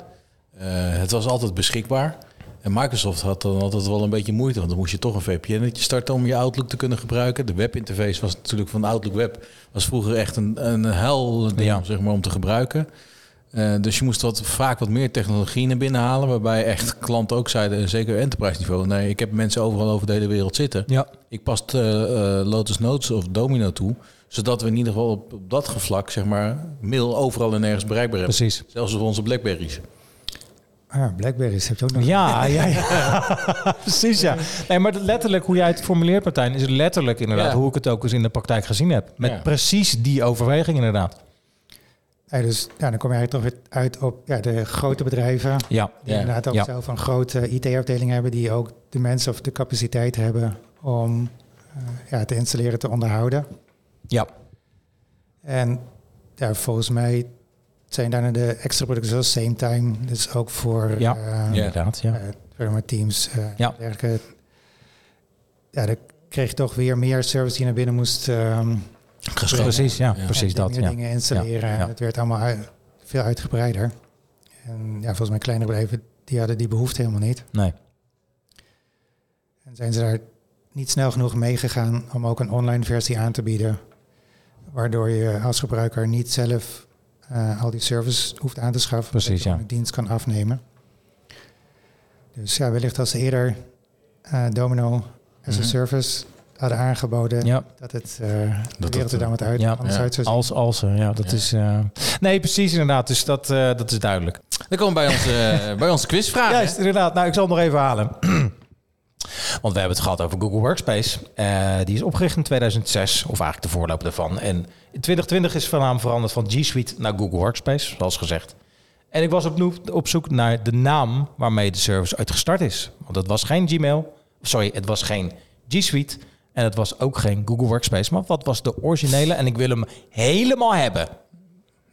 Eh, het was altijd beschikbaar. En Microsoft had dan altijd wel een beetje moeite, want dan moest je toch een VPN'tje starten om je Outlook te kunnen gebruiken. De webinterface was natuurlijk van Outlook Web, was vroeger echt een, een hel ding, Ja. zeg maar, om te gebruiken. Eh, dus je moest wat, vaak wat meer technologie naar binnen halen, waarbij echt klanten ook zeiden, zeker enterprise niveau, nee, ik heb mensen overal over de hele wereld zitten. ja. Ik pas eh, eh, Lotus Notes of Domino toe, zodat we in ieder geval op, op dat vlak, zeg maar, mail overal en nergens bereikbaar hebben. precies. Zelfs op onze Blackberries. Ah, Blackberries heb je ook nog. Ja, ja, ja. (laughs) precies ja. Nee, maar letterlijk hoe jij het formuleert Martijn, is het letterlijk inderdaad Ja. hoe ik het ook eens in de praktijk gezien heb. Met Ja. precies die overweging inderdaad. Ja, dus ja, dan kom je eigenlijk toch weer uit op ja, de grote bedrijven. Ja, Die Ja. inderdaad ook Ja. zelf een grote IT-afdeling hebben, die ook de mensen of de capaciteit hebben om eh, ja, te installeren, te onderhouden. Ja. En ja, volgens mij zijn daarna de extra producten zoals Same Time, dus ook voor Ja. eh, inderdaad. Ja. eh, teams, eh Ja. dergelijke. Ja, dan kreeg je toch weer meer service die naar binnen moest. ehm, Precies, ja, Ja. precies dat. Meer Ja. dingen installeren. Het werd allemaal veel uitgebreider. En ja, volgens mij kleine bedrijven, die hadden die behoefte helemaal niet. Nee. En zijn ze daar niet snel genoeg meegegaan om ook een online versie aan te bieden. Waardoor je als gebruiker niet zelf eh, al die service hoeft aan te schaffen. Precies, dat je ja. de dienst kan afnemen. Dus ja, wellicht als ze eerder eh, Domino as a Mhm. service hadden aangeboden, Ja. dat het eh Dat de wereld er dan wat uit, ja. anders Ja. uit zou zien. Als, als, ja, dat Ja. is... eh, Nee, precies inderdaad. Dus dat, eh, dat is duidelijk. Dan komen we bij onze, bij onze quizvraag. Juist, inderdaad. Nou, ik zal het nog even halen. Want we hebben het gehad over Google Workspace. Eh, die is opgericht in 2006, of eigenlijk de voorloper daarvan. En in 2020 is van naam veranderd van G Suite naar Google Workspace, zoals gezegd. En ik was op, op zoek naar de naam waarmee de service uitgestart is. Want het was geen Gmail, sorry, het was geen G Suite en het was ook geen Google Workspace. Maar wat was de originele? En ik wil hem helemaal hebben.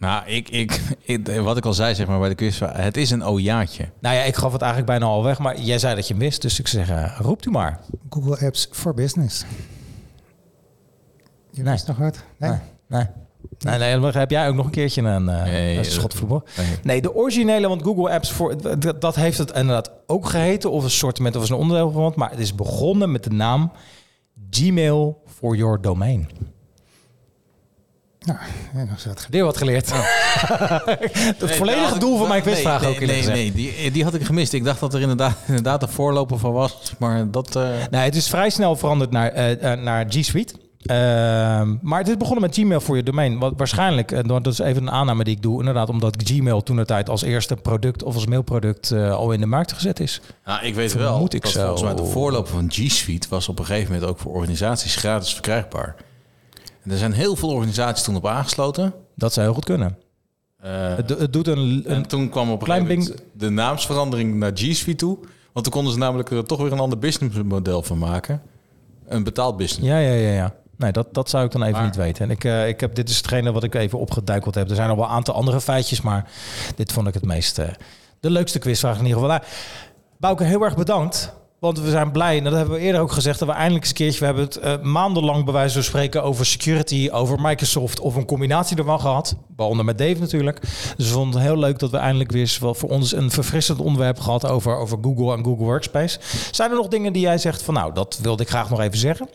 Nou, ik, ik, ik- wat ik al zei zeg maar, bij de quizvraag, het is een ojaatje. Nou ja, ik gaf het eigenlijk bijna al weg, maar jij zei dat je hem wist. Dus ik zeg, eh, roept u maar. Google Apps for Business. Je Nee. nog wat? Nee. Nee, nee. Nee, nee, dan heb jij ook nog een keertje een, eh Nee, een schot. Nee. Nee, de originele, want Google Apps, voor, dat, dat heeft het inderdaad ook geheten. Of een soort of een onderdeel van. Maar het is begonnen met de naam Gmail for your domain. Nou, ja, nog wat Weer wat geleerd. (laughs) het volledige doel van mijn quizvraag nee, ook eerlijk Nee, nee, die, die had ik gemist. Ik dacht dat er inderdaad, inderdaad een voorloper van was. Maar dat... eh, Nee, het is vrij snel veranderd naar, eh, eh, naar G Suite. Ehm, maar het is begonnen met Gmail voor je domein. Wat waarschijnlijk, en dat is even een aanname die ik doe, inderdaad, omdat Gmail toen de tijd als eerste product of als mailproduct al in de markt gezet is. Nou, ik weet wel Vermoed ik dat zo. volgens mij de voorloper van G Suite was op een gegeven moment ook voor organisaties gratis verkrijgbaar. En er zijn heel veel organisaties toen op aangesloten. Dat zou heel goed kunnen. Eh, Het, do- het doet een, en een toen kwam op een klein gegeven moment de naamsverandering naar G Suite toe. Want toen konden ze namelijk er toch weer een ander businessmodel van maken. Een betaald business. Ja, ja, ja, ja. Nee, dat, dat zou ik dan even Maar- niet weten. En ik, eh, ik heb, dit is hetgene wat ik even opgeduikeld heb. Er zijn nog wel een aantal andere feitjes, maar dit vond ik het meest... eh, de leukste quizvraag in ieder geval. Nou, Bouke, heel erg bedankt. Want we zijn blij, en dat hebben we eerder ook gezegd... dat we eindelijk eens een keertje... we hebben het eh, maandenlang bij wijze van spreken over security... over Microsoft of een combinatie ervan gehad. Waaronder met Dave natuurlijk. Dus we vonden het heel leuk dat we eindelijk weer voor ons... een verfrissend onderwerp gehad over, over Google en Google Workspace. Zijn er nog dingen die jij zegt van... nou, dat wilde ik graag nog even zeggen?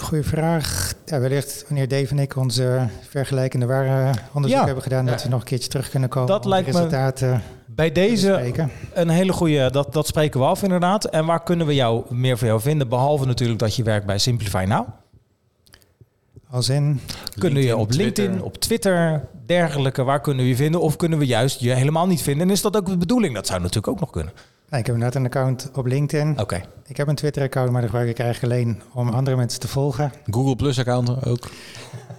Goeie vraag. Ja, wellicht wanneer Dave en ik onze vergelijkende warenonderzoek Ja. hebben gedaan, dat we nog een keertje terug kunnen komen. Dat om lijkt de me- resultaten Bij deze een hele goede, dat, dat spreken we af inderdaad. En waar kunnen we jou meer van jou vinden? Behalve natuurlijk dat je werkt bij Simplify Now. Als in, Kunnen je op Twitter. LinkedIn, op Twitter, dergelijke, waar kunnen we je vinden? Of kunnen we juist je helemaal niet vinden? En is dat ook de bedoeling? Dat zou natuurlijk ook nog kunnen. Nou, ik heb inderdaad een account op LinkedIn. Oké. Ik heb een Twitter-account, maar dat gebruik ik eigenlijk alleen om andere mensen te volgen. Google Plus account ook.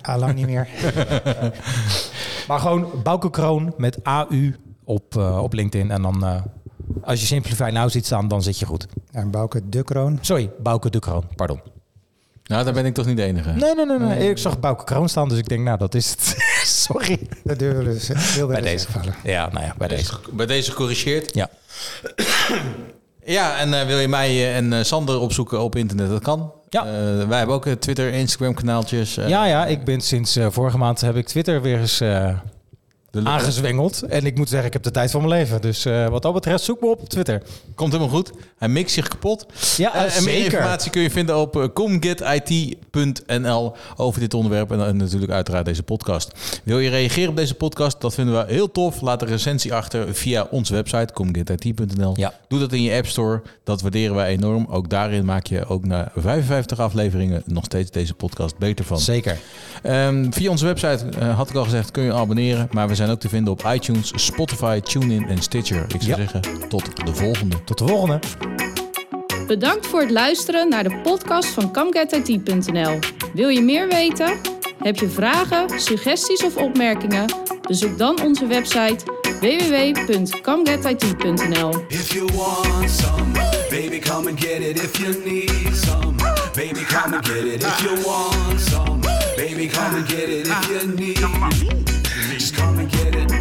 Allang niet meer. (laughs) Maar gewoon Bouke Kroon met AU op, eh, op LinkedIn. En dan, eh, als je Simplify Now ziet staan, dan zit je goed. Nou, Bouke de Kroon. Sorry, Bouke de Kroon, pardon. Nou, daar ben ik toch niet de enige. Nee, nee, nee, nee. Ik zag Bouke Kroon staan, dus ik denk, nou, dat is het. (laughs) Sorry. Dat durven we dus heel Bij bij deze. vallen. Ja, nou ja, bij deze. Bij deze gecorrigeerd. Ja. (clears throat) Ja, en eh, wil je mij eh, en eh, Sander opzoeken op internet? Dat kan. Ja. Eh, wij hebben ook Twitter, Instagram kanaaltjes. eh, Ja, ja, ik ben sinds vorige maand heb ik Twitter weer eens eh, aangezwengeld. En ik moet zeggen, ik heb de tijd van mijn leven. Dus eh, wat dat betreft, zoek me op op Twitter. Komt helemaal goed. Hij mixt zich kapot. Ja, Eh, en meer informatie kun je vinden op eh, comgetit.nl over dit onderwerp. En, en natuurlijk uiteraard deze podcast. Wil je reageren op deze podcast? Dat vinden we heel tof. Laat een recensie achter via onze website comgetit.nl. Ja. Doe dat in je App Store. Dat waarderen wij enorm. Ook daarin maak je ook na 55 afleveringen nog steeds deze podcast beter van. Zeker. Ehm, via onze website, had ik al gezegd, kun je abonneren. Maar we zijn ook te vinden op iTunes, Spotify, TuneIn en Stitcher. Ik zou Ja. zeggen, tot de volgende. Tot de volgende. Bedankt voor het luisteren naar de podcast van ComeGetIT.nl. Wil je meer weten? Heb je vragen, suggesties of opmerkingen? Bezoek dan onze website www.comegetit.nl. If you want some, baby, come and get it. If you need some, baby, come and get it. If you want some, baby, come and get it. If you need, just come and get it.